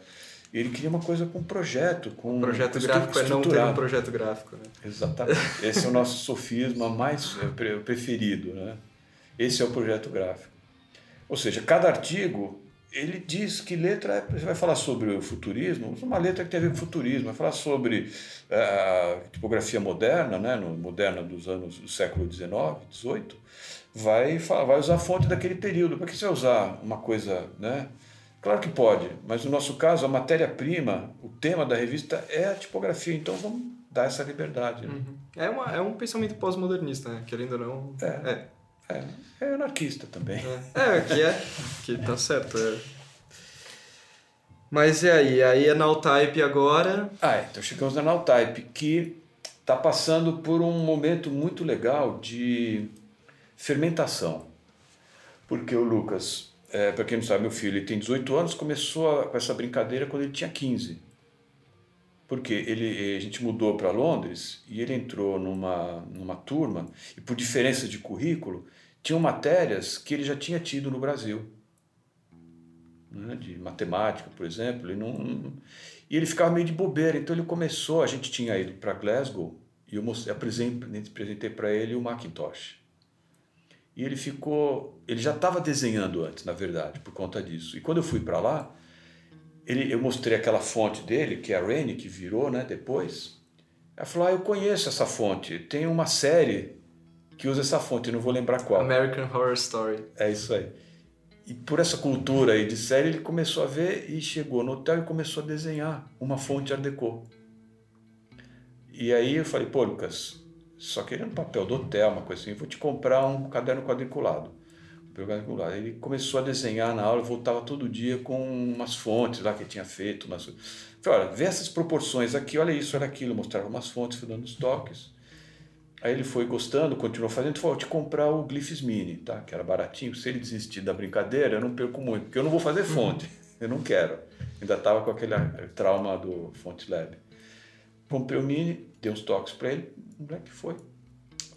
Ele queria uma coisa com projeto, com um projeto gráfico é não ter um projeto gráfico, né? Exatamente. Esse é o nosso sofisma mais é, preferido, né? Esse é o projeto gráfico. Ou seja, cada artigo ele diz que letra é, você vai falar sobre o futurismo, uma letra que tem a ver com futurismo, vai falar sobre eh, a tipografia moderna, né, no, moderna dos anos do século XIX, XVIII, vai, vai usar a fonte daquele período. Por que você vai usar uma coisa, né? Claro que pode, mas no nosso caso, a matéria-prima, o tema da revista é a tipografia, então vamos dar essa liberdade. Né? Uhum. É, uma, é um pensamento pós-modernista, né? querendo ou não. É. é. É, é anarquista também. É, é que é, que tá certo. É. Mas e aí? Aí é Nowtype agora? Ah, é, então chegamos na Nowtype, que está passando por um momento muito legal de fermentação. Porque o Lucas, é, para quem não sabe, meu filho ele tem 18 anos, começou a, com essa brincadeira quando ele tinha 15. Porque ele, a gente mudou para Londres e ele entrou numa, numa turma, e por diferença de currículo, tinham matérias que ele já tinha tido no Brasil. Né? De matemática, por exemplo. Ele não, e ele ficava meio de bobeira. Então ele começou, a gente tinha ido para Glasgow e eu mostrei, apresentei para ele o Macintosh. E ele ficou. Ele já estava desenhando antes, na verdade, por conta disso. E quando eu fui para lá, ele, eu mostrei aquela fonte dele, que é a Rainy, que virou né, depois. Ela falou: Ah, eu conheço essa fonte. Tem uma série que usa essa fonte, eu não vou lembrar qual. American Horror Story. É isso aí. E por essa cultura aí de série, ele começou a ver e chegou no hotel e começou a desenhar uma fonte Art Deco. E aí eu falei, pô, Lucas, só querendo papel do hotel, uma coisa assim, vou te comprar um caderno quadriculado. quadriculado. Ele começou a desenhar na aula, voltava todo dia com umas fontes lá que tinha feito. Umas... Falei, olha, vê essas proporções aqui, olha isso, olha aquilo. Mostrava umas fontes, fui dando os toques. Aí ele foi gostando, continuou fazendo, falou, te comprar o Glyphs Mini, tá? que era baratinho. Se ele desistir da brincadeira, eu não perco muito, porque eu não vou fazer fonte, eu não quero. Ainda estava com aquele trauma do Fonte Lab. Comprei o Mini, dei uns toques para ele, o moleque foi.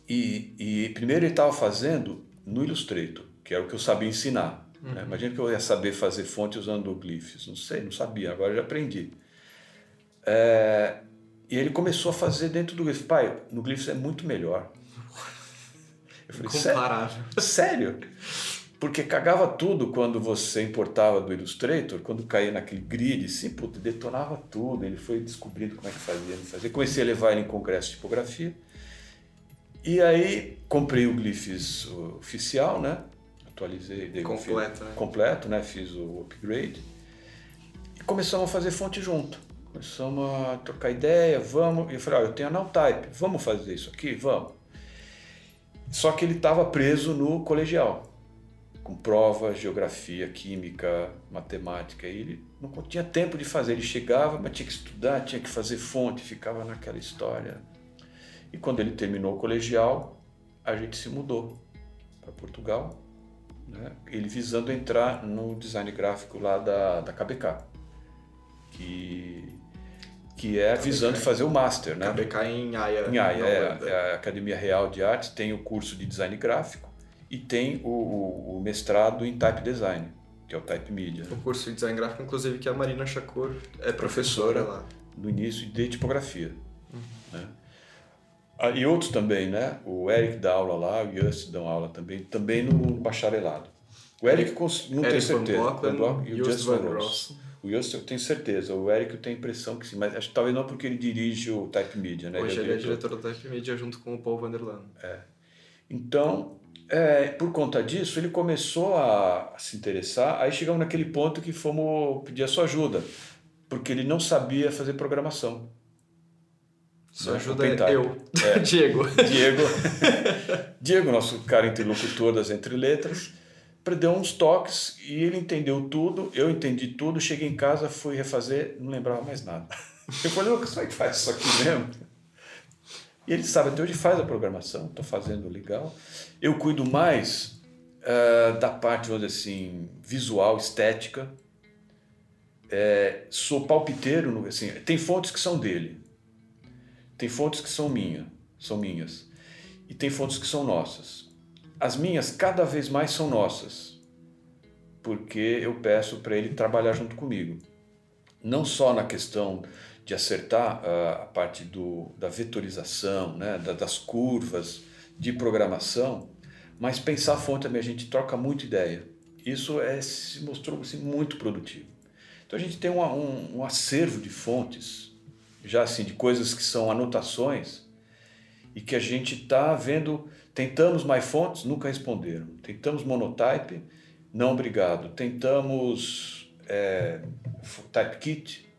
E, e primeiro ele estava fazendo no Illustrator, que era o que eu sabia ensinar. Né? Uhum. Né? Imagina que eu ia saber fazer fonte usando o Glyphs. Não sei, não sabia, agora já aprendi. É, e ele começou a fazer dentro do Glyphs. Pai, no Glyphs é muito melhor. Eu falei, Comparável. Sério? Porque cagava tudo quando você importava do Illustrator, quando caía naquele grid, assim, puto, detonava tudo. Ele foi descobrindo como é que fazia, não fazia. Comecei a levar ele em congresso de tipografia. E aí comprei o Glyphs oficial, né? Atualizei. Dei completo, um né? Completo, né? Fiz o upgrade. E começamos a fazer fonte junto. Começamos a trocar ideia, vamos. E eu falei, ó, eu tenho a Nowtype, vamos fazer isso aqui? Vamos. Só que ele estava preso no colegial, com prova, geografia, química, matemática. E ele não tinha tempo de fazer. Ele chegava, mas tinha que estudar, tinha que fazer fonte, ficava naquela história. E quando ele terminou o colegial, a gente se mudou para Portugal, né? ele visando entrar no design gráfico lá da, da KBK, que, que é visando fazer o master. Né? KBK em Haia. Em Haia, é, é, a Academia Real de Artes, tem o curso de design gráfico e tem o, o mestrado em type design, que é o type media. O curso de design gráfico, inclusive, que a Marina Shakur é professora, professora lá. No início de tipografia. Uhum. Né? Ah, e outros também, né? O Eric dá aula lá, o Just dão aula também, também no bacharelado. O Eric não tem certeza. Van Block, e o Just Van Ross. O Just eu tenho certeza, o Eric eu tenho a impressão que sim, mas acho que talvez não porque ele dirige o Type Media, né? Hoje ele é, diretor, ele é diretor do Type Media junto com o Paul Vanderland. É. Então, é, por conta disso, ele começou a, a, se interessar. Aí chegamos naquele ponto que fomos pedir a sua ajuda, porque ele não sabia fazer programação. Sua né? ajuda é eu, é. Diego. Diego, Diego, nosso cara interlocutor das entre letras, deu uns toques e ele entendeu tudo, eu entendi tudo. Cheguei em casa, fui refazer, não lembrava mais nada. Eu falei, Lucas, como é que faz isso aqui mesmo? E ele sabe, até hoje faz a programação, estou fazendo legal. Eu cuido mais uh, da parte, vamos dizer assim, visual, estética. É, sou palpiteiro, assim, tem fontes que são dele, tem fontes que são minha, são minhas, e tem fontes que são nossas. As minhas cada vez mais são nossas, porque eu peço para ele trabalhar junto comigo. Não só na questão de acertar uh, a parte do, da vetorização, né, da, das curvas de programação, mas pensar a fonte também, a gente troca muito ideia. Isso é, se mostrou assim, muito produtivo. Então a gente tem um, um, um acervo de fontes, já assim, de coisas que são anotações, e que a gente está vendo. Tentamos MyFonts, nunca responderam. Tentamos Monotype, não obrigado. Tentamos é, TypeKit,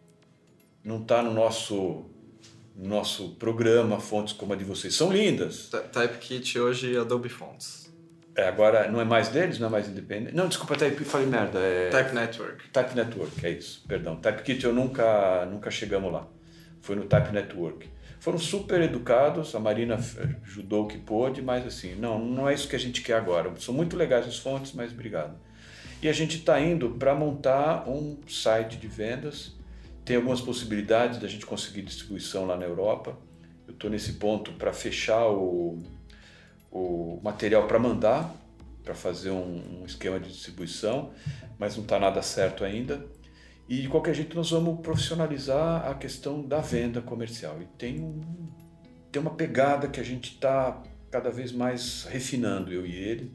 não está no nosso nosso programa fontes como a de vocês. São lindas. TypeKit hoje Adobe Fonts. É, agora não é mais deles, não é mais independente. Não, desculpa, Type, falei merda. É... Type Network. Type Network, é isso. Perdão. TypeKit eu nunca, nunca chegamos lá. Foi no Type Network. Foram super educados, a Marina ajudou o que pôde, mas assim, não, não é isso que a gente quer agora. São muito legais as fontes, mas obrigado. E a gente está indo para montar um site de vendas tem algumas possibilidades da gente conseguir distribuição lá na Europa. Eu estou nesse ponto para fechar o, o material para mandar, para fazer um, um, esquema de distribuição, mas não está nada certo ainda. E de qualquer jeito nós vamos profissionalizar a questão da venda comercial. E tem, tem uma pegada que a gente está cada vez mais refinando, eu e ele,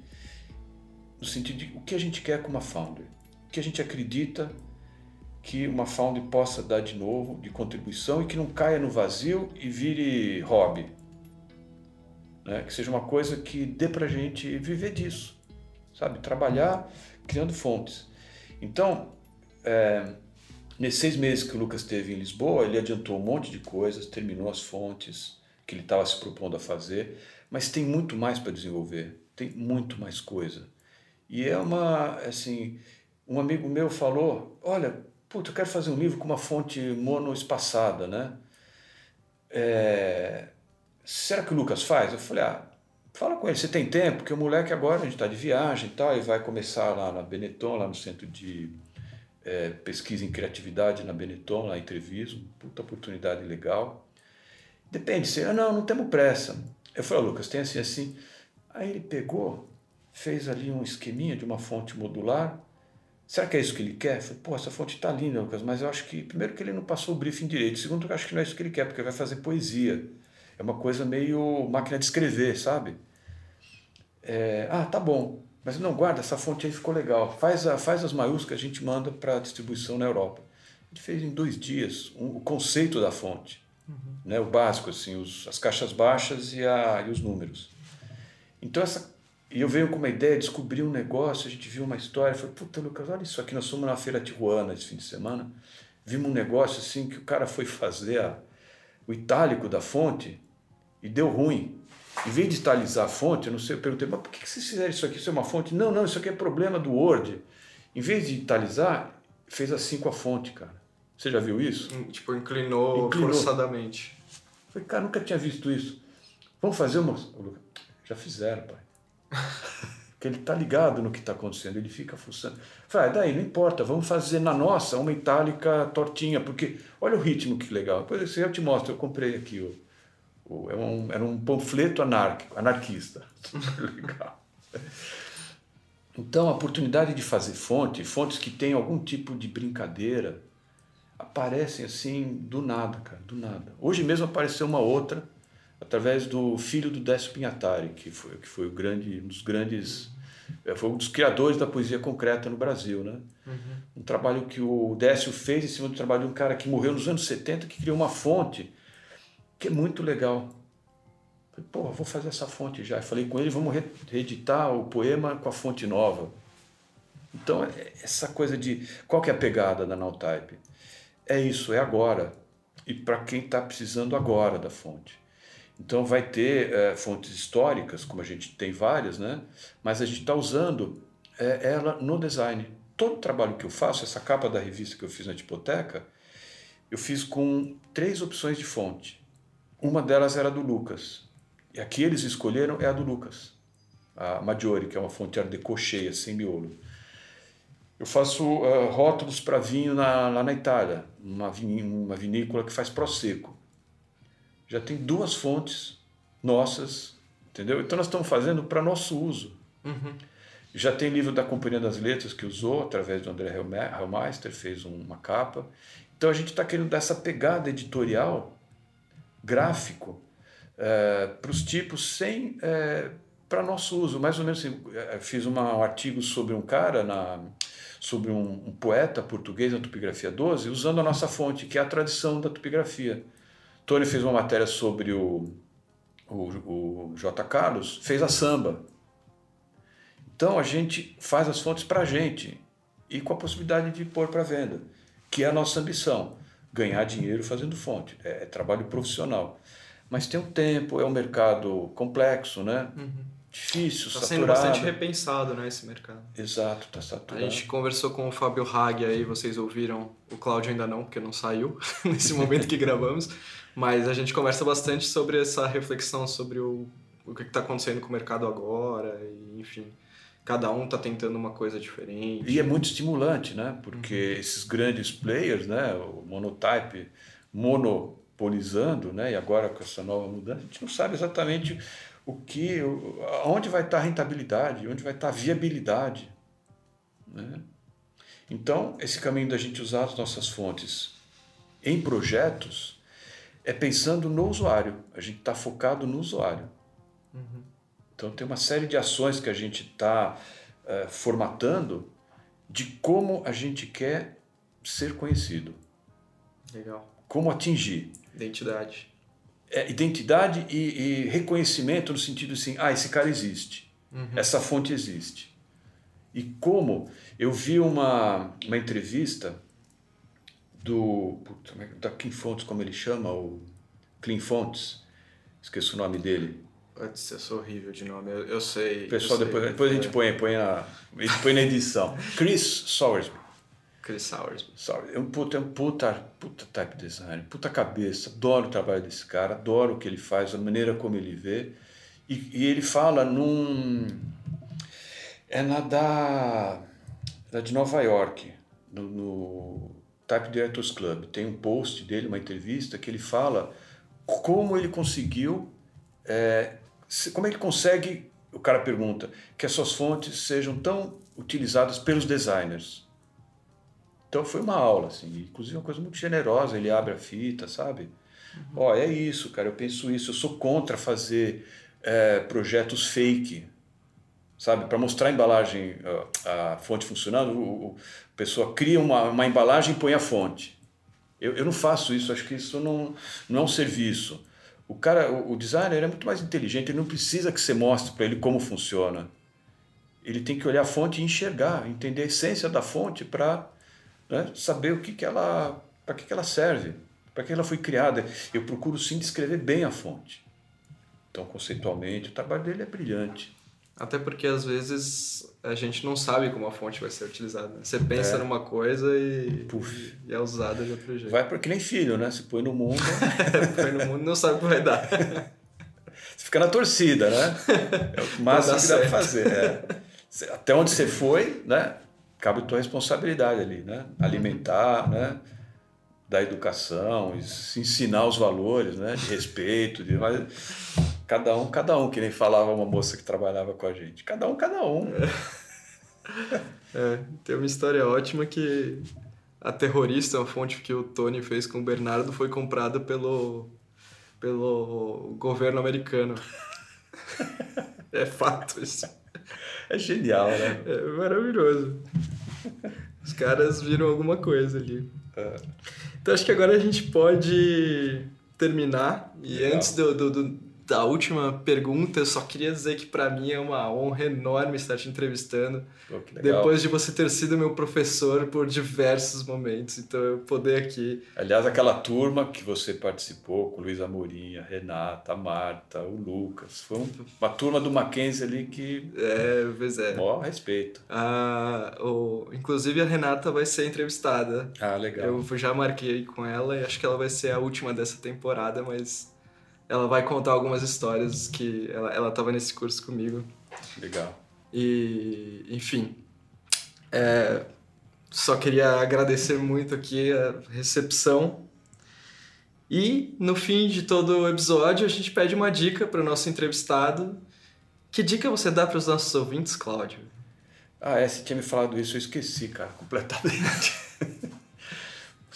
no sentido de o que a gente quer com uma founder, o que a gente acredita que uma Found possa dar de novo, de contribuição e que não caia no vazio e vire hobby. Né? Que seja uma coisa que dê para a gente viver disso, sabe? Trabalhar criando fontes. Então, é, nesses seis meses que o Lucas teve em Lisboa, ele adiantou um monte de coisas, terminou as fontes que ele estava se propondo a fazer, mas tem muito mais para desenvolver, tem muito mais coisa. E é uma, assim, um amigo meu falou, olha, Puta, eu quero fazer um livro com uma fonte monoespaçada, né? É... Será que o Lucas faz? Eu falei, ah, fala com ele, você tem tempo? Porque o moleque agora, a gente está de viagem e tal, e vai começar lá na Benetton, lá no Centro de é, Pesquisa em Criatividade na Benetton, lá em Treviso, puta oportunidade legal. Depende, se, ah, não, não temos pressa. Eu falei, Lucas, tem assim, assim. Aí ele pegou, fez ali um esqueminha de uma fonte modular, Será que é isso que ele quer? Falei, pô, essa fonte está linda, Lucas, mas eu acho que, primeiro, que ele não passou o briefing direito. Segundo, eu acho que não é isso que ele quer, porque vai fazer poesia. É uma coisa meio máquina de escrever, sabe? É, ah, tá bom, mas não, guarda, essa fonte aí ficou legal. Faz, a, faz as maiúsculas, a gente manda para distribuição na Europa. A gente fez em dois dias um, o conceito da fonte, uhum. né, o básico, assim, os, as caixas baixas e, a, e os números. Então, essa e eu venho com uma ideia, descobri um negócio, a gente viu uma história, falei, puta Lucas, olha isso aqui, nós fomos na feira Tijuana esse fim de semana, vimos um negócio assim que o cara foi fazer a, o itálico da fonte e deu ruim. Em vez de italizar a fonte, eu não sei, eu perguntei, mas por que vocês fizeram isso aqui? Isso é uma fonte? Não, não, isso aqui é problema do Word. Em vez de italizar, fez assim com a fonte, cara. Você já viu isso? Tipo, inclinou, inclinou. forçadamente. falei, cara, nunca tinha visto isso. Vamos fazer uma. Já fizeram, pai. Porque ele tá ligado no que está acontecendo, ele fica fuçando. Fala, ah, daí, não importa, vamos fazer na nossa uma itálica tortinha, porque olha o ritmo que legal. Depois eu te mostro, eu comprei aqui o. o é um, era um panfleto anárquico, anarquista. Legal. Então, a oportunidade de fazer fonte, fontes que têm algum tipo de brincadeira, aparecem assim do nada, cara, do nada. Hoje mesmo apareceu uma outra através do filho do Décio Pinhatari, que foi, que foi o grande, um dos grandes, eh, foi um dos criadores da poesia concreta no Brasil, né? Uhum. Um trabalho que o Décio fez em cima do trabalho de um cara que morreu nos anos 70, que criou uma fonte que é muito legal. Falei, pô, vou fazer essa fonte já. Falei com ele, vamos reeditar o poema com a fonte nova. Então, é, essa coisa de qual que é a pegada da Now Type? É isso, é agora. E para quem está precisando agora da fonte. Então vai ter é, fontes históricas, como a gente tem várias, né? mas a gente está usando é, ela no design. Todo o trabalho que eu faço, essa capa da revista que eu fiz na Tipoteca, eu fiz com três opções de fonte. Uma delas era do Lucas. E aqui eles escolheram é a do Lucas, a Maggiore, que é uma fonte art deco cheia, sem miolo. Eu faço uh, rótulos para vinho na, lá na Itália, uma, uma vinícola que faz Prosecco já tem duas fontes nossas, entendeu? Então nós estamos fazendo para nosso uso. Uhum. Já tem livro da Companhia das Letras que usou, através do André Hellmeister, fez uma capa. Então a gente está querendo dar essa pegada editorial, gráfico, é, para os tipos sem. É, para nosso uso. Mais ou menos assim, é, fiz uma, um artigo sobre um cara, na, sobre um, um poeta português na Topografia 12, usando a nossa fonte, que é a tradição da topografia. Tony fez uma matéria sobre o, o, o J. Carlos, fez a samba. Então a gente faz as fontes para a gente e com a possibilidade de pôr para venda, que é a nossa ambição, ganhar dinheiro fazendo fonte, é, é trabalho profissional. Mas tem um tempo, é um mercado complexo, né? Uhum. Difícil, tá sendo bastante repensado, né, esse mercado. Exato, tá saturado. A gente conversou com o Fábio Hag aí, vocês ouviram, o Cláudio ainda não, porque não saiu nesse momento que gravamos. Mas a gente conversa bastante sobre essa reflexão sobre o, o que está acontecendo com o mercado agora, e, enfim. Cada um está tentando uma coisa diferente. E é muito estimulante, né? Porque uhum. esses grandes players, né? O monotype monopolizando, né? E agora com essa nova mudança, a gente não sabe exatamente o que, onde vai estar a rentabilidade, onde vai estar a viabilidade. Né? Então, esse caminho da gente usar as nossas fontes em projetos é pensando no usuário. A gente está focado no usuário. Uhum. Então tem uma série de ações que a gente está é, formatando de como a gente quer ser conhecido. Legal. Como atingir. Identidade. É, identidade e, e, reconhecimento no sentido assim, ah, esse cara existe. Uhum. Essa fonte existe. E como eu vi uma, uma entrevista do. Puta, é da Clean Fontes, como ele chama, o Clean Fontes, esqueci o nome dele. Putz, eu sou horrível de nome, eu, eu sei. Pessoal, eu depois, sei. depois a gente é. põe, põe, na, a gente põe na edição. Chris Sowersby. Chris Sowersby. É um puta, é um puta, puta type design, puta cabeça. Adoro o trabalho desse cara, adoro o que ele faz, a maneira como ele vê. E, e ele fala num. É na da, da de Nova York, no, no Type Directors Club. Tem um post dele, uma entrevista, que ele fala como ele conseguiu, é, como é que consegue, o cara pergunta, que as suas fontes sejam tão utilizadas pelos designers. Então foi uma aula, assim, inclusive uma coisa muito generosa, ele abre a fita, sabe? Uhum. Ó, uhum. oh, é isso, cara, eu penso isso, eu sou contra fazer é, projetos fake, sabe? Para mostrar a embalagem, a, a fonte funcionando, o, a pessoa cria uma, uma embalagem e põe a fonte. Eu, eu não faço isso, acho que isso não, não é um serviço. O cara, o, o designer é muito mais inteligente, ele não precisa que você mostre para ele como funciona. Ele tem que olhar a fonte e enxergar, entender a essência da fonte para né, saber o que, que ela, para que, que ela serve, para que ela foi criada. Eu procuro sim descrever bem a fonte. Então, conceitualmente, o trabalho dele é brilhante. Até porque às vezes a gente não sabe como a fonte vai ser utilizada. Né? Você pensa é. numa coisa e, e, é usada de outro jeito. Vai porque nem filho, né? Se põe no mundo. põe no mundo e não sabe o que vai dar. Você fica na torcida, né? É o máximo que dá para fazer. É. Até onde você foi, né? Cabe a tua responsabilidade ali, né? Alimentar, né? Da educação, ensinar os valores, né? De respeito, de... Mas cada um, cada um, que nem falava uma moça que trabalhava com a gente. Cada um, cada um. É, tem uma história ótima que a terrorista, a fonte que o Tony fez com o Bernardo, foi comprada pelo, pelo governo americano. é fato isso. É genial, né? É maravilhoso. Os caras viram alguma coisa ali. É. Então acho que agora a gente pode terminar. E Legal. antes do, do, do da última pergunta, eu só queria dizer que para mim é uma honra enorme estar te entrevistando. Pô, depois de você ter sido meu professor por diversos momentos. Então, eu poder aqui. Aliás, aquela turma que você participou, com o Luiz Amorim, a Renata, a Marta, o Lucas, foi uma turma do Mackenzie ali que. É, pois é. Mó respeito. Ah, o... Inclusive, a Renata vai ser entrevistada. Ah, legal. Eu já marquei com ela e acho que ela vai ser a última dessa temporada, mas ela vai contar algumas histórias que ela, ela tava nesse curso comigo. Legal. E, enfim, é, só queria agradecer muito aqui a recepção. E no fim de todo o episódio, a gente pede uma dica para o nosso entrevistado. Que dica você dá para os nossos ouvintes, Cláudio? Ah, é, você tinha me falado isso, eu esqueci, cara, completamente.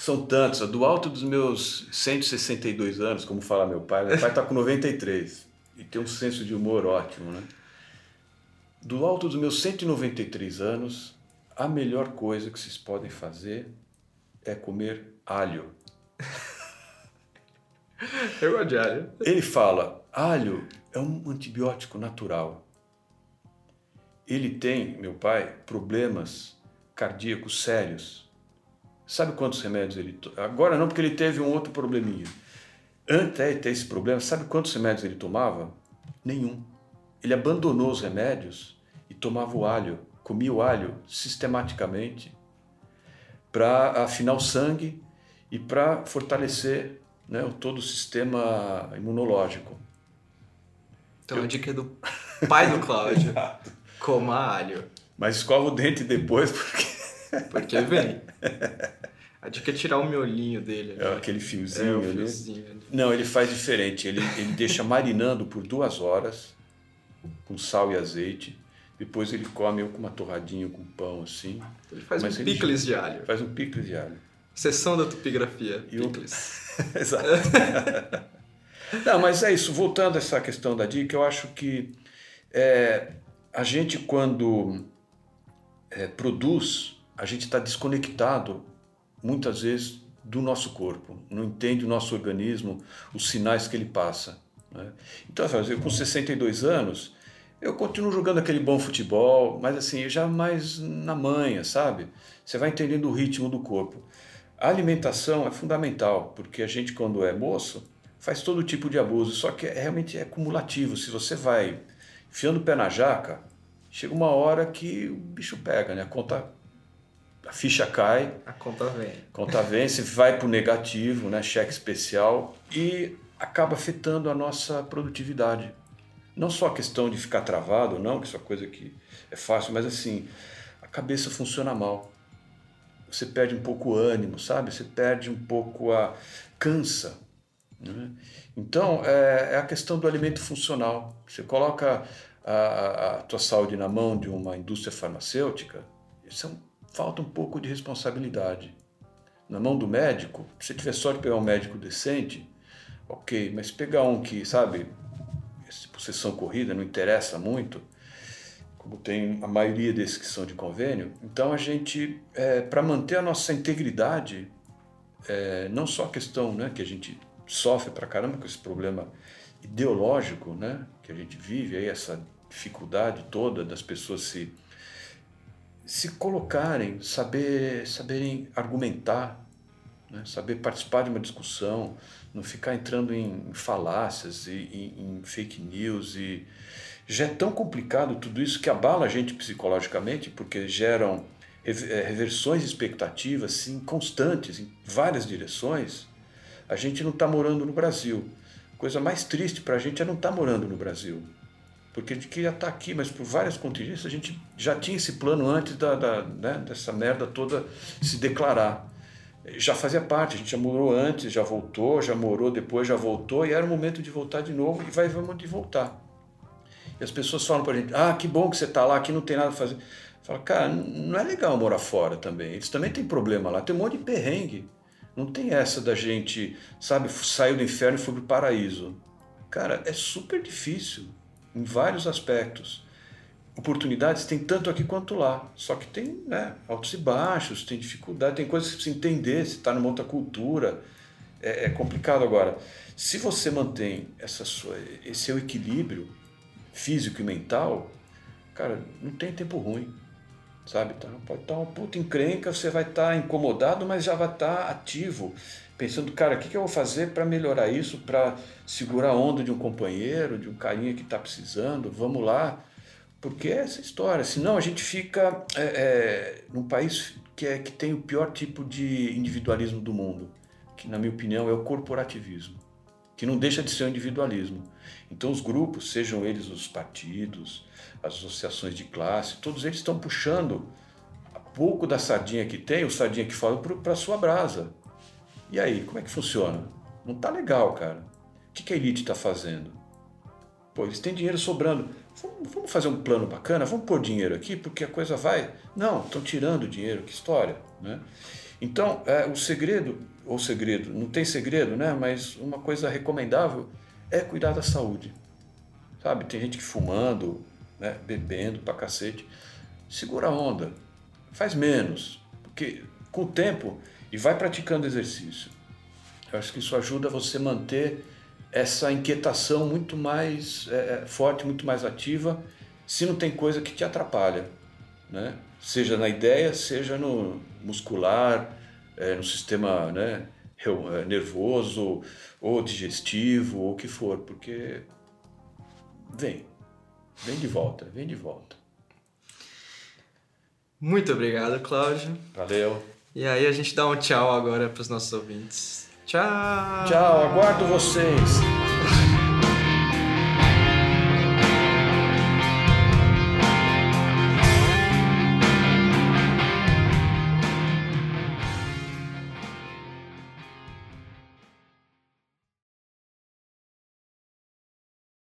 São tantos. Do alto dos meus 162 anos, como fala meu pai, meu pai está com 93 e tem um senso de humor ótimo, né? Do alto dos meus 193 anos, a melhor coisa que vocês podem fazer é comer alho. Eu gosto de alho. Ele fala: alho é um antibiótico natural. Ele tem, meu pai, problemas cardíacos sérios Sabe quantos remédios ele Agora não, porque ele teve um outro probleminha. Antes de ter esse problema, sabe quantos remédios ele tomava? Nenhum. Ele abandonou os remédios e tomava o alho, comia o alho sistematicamente para afinar o sangue e para fortalecer né, todo o sistema imunológico. Então Eu... a dica é do pai do Cláudio. Coma alho. Mas escova o dente depois porque porque vem. A dica é tirar o miolinho dele. É aquele fiozinho, é, ali. fiozinho ali. Não, ele faz diferente. Ele, ele deixa marinando por duas horas, com sal e azeite. Depois ele come com uma torradinha com pão assim. Ele faz Mas um picles de alho. Faz um picles de alho. Sessão da tupigrafia. E picles. O... Exato. Não, mas é isso. Voltando a essa questão da dica, eu acho que é, a gente quando é, produz a gente está desconectado muitas vezes do nosso corpo, não entende o nosso organismo, os sinais que ele passa. Né? Então, eu com 62 anos, eu continuo jogando aquele bom futebol, mas assim, já mais na manha, sabe? Você vai entendendo o ritmo do corpo. A alimentação é fundamental, porque a gente, quando é moço, faz todo tipo de abuso, só que é, realmente é cumulativo. Se você vai enfiando o pé na jaca, chega uma hora que o bicho pega, né? A conta a ficha cai. A conta vem. Conta vem, você vai para o negativo, né, cheque especial, e acaba afetando a nossa produtividade. Não só a questão de ficar travado, não, que isso é uma coisa que é fácil, mas assim, a cabeça funciona mal. Você perde um pouco o ânimo, sabe? Você perde um pouco a. cansa. Né? Então, é, é a questão do alimento funcional. Você coloca a, a, a tua saúde na mão de uma indústria farmacêutica, isso é um falta um pouco de responsabilidade. Na mão do médico, se tiver sorte de pegar um médico decente, ok, mas pegar um que, sabe, possessão corrida não interessa muito, como tem a maioria desses que são de convênio, então a gente, é, para manter a nossa integridade, é, não só a questão né, que a gente sofre para caramba com esse problema ideológico né, que a gente vive, aí, essa dificuldade toda das pessoas se se colocarem, saber, saberem argumentar, né? saber participar de uma discussão, não ficar entrando em falácias e em, em fake news e já é tão complicado tudo isso que abala a gente psicologicamente porque geram eh, reversões expectativas constantes em várias direções. A gente não está morando no Brasil. coisa mais triste para a gente é não estar tá morando no Brasil. Porque a gente queria estar tá aqui, mas por várias contingências a gente já tinha esse plano antes da, da né, dessa merda toda se declarar. Já fazia parte, a gente já morou antes, já voltou, já morou depois, já voltou, e era o momento de voltar de novo e vai vamos de voltar. E as pessoas falam para a gente: ah, que bom que você está lá, aqui não tem nada a fazer. Fala, cara, não é legal morar fora também. Eles também têm problema lá, tem um monte de perrengue. Não tem essa da gente, sabe, saiu do inferno e foi para o paraíso. Cara, é super difícil em vários aspectos. Oportunidades tem tanto aqui quanto lá, só que tem né, altos e baixos, tem dificuldade, tem coisas que precisa entender, se está numa outra cultura. É, é, complicado agora. Se você mantém essa sua, esse seu equilíbrio físico e mental, cara, não tem tempo ruim sabe? Tá, pode estar uma puta encrenca, você vai estar tá incomodado, mas já vai estar tá ativo, pensando, cara, o que, que eu vou fazer para melhorar isso, para segurar a onda de um companheiro, de um carinha que está precisando, vamos lá, porque é essa história, senão a gente fica é, é, num país que, é, que tem o pior tipo de individualismo do mundo, que na minha opinião é o corporativismo, que não deixa de ser o individualismo. Então os grupos, sejam eles os partidos, as associações de classe, todos eles estão puxando pouco da sardinha que tem, o sardinha que fala, para a sua brasa. E aí, como é que funciona? Não tá legal, cara. O que, que a elite está fazendo? Pô, eles têm dinheiro sobrando. Vamos fazer um plano bacana? Vamos pôr dinheiro aqui porque a coisa vai. Não, estão tirando dinheiro, que história. Né? Então, é, o segredo, ou segredo, não tem segredo, né? mas uma coisa recomendável é cuidar da saúde. Sabe, tem gente que fumando, né, bebendo pra cacete. Segura a onda, faz menos, porque com o tempo e vai praticando exercício. Eu acho que isso ajuda você a manter essa inquietação muito mais é, é, forte, muito mais ativa, se não tem coisa que te atrapalha, né? Seja na ideia, seja no muscular, é, no sistema né, é, nervoso ou digestivo ou o que for, porque vem, Vem de volta, vem de volta. Muito obrigado, Cláudio. Valeu. E aí a gente dá um tchau agora para os nossos ouvintes. Tchau! Tchau, aguardo vocês.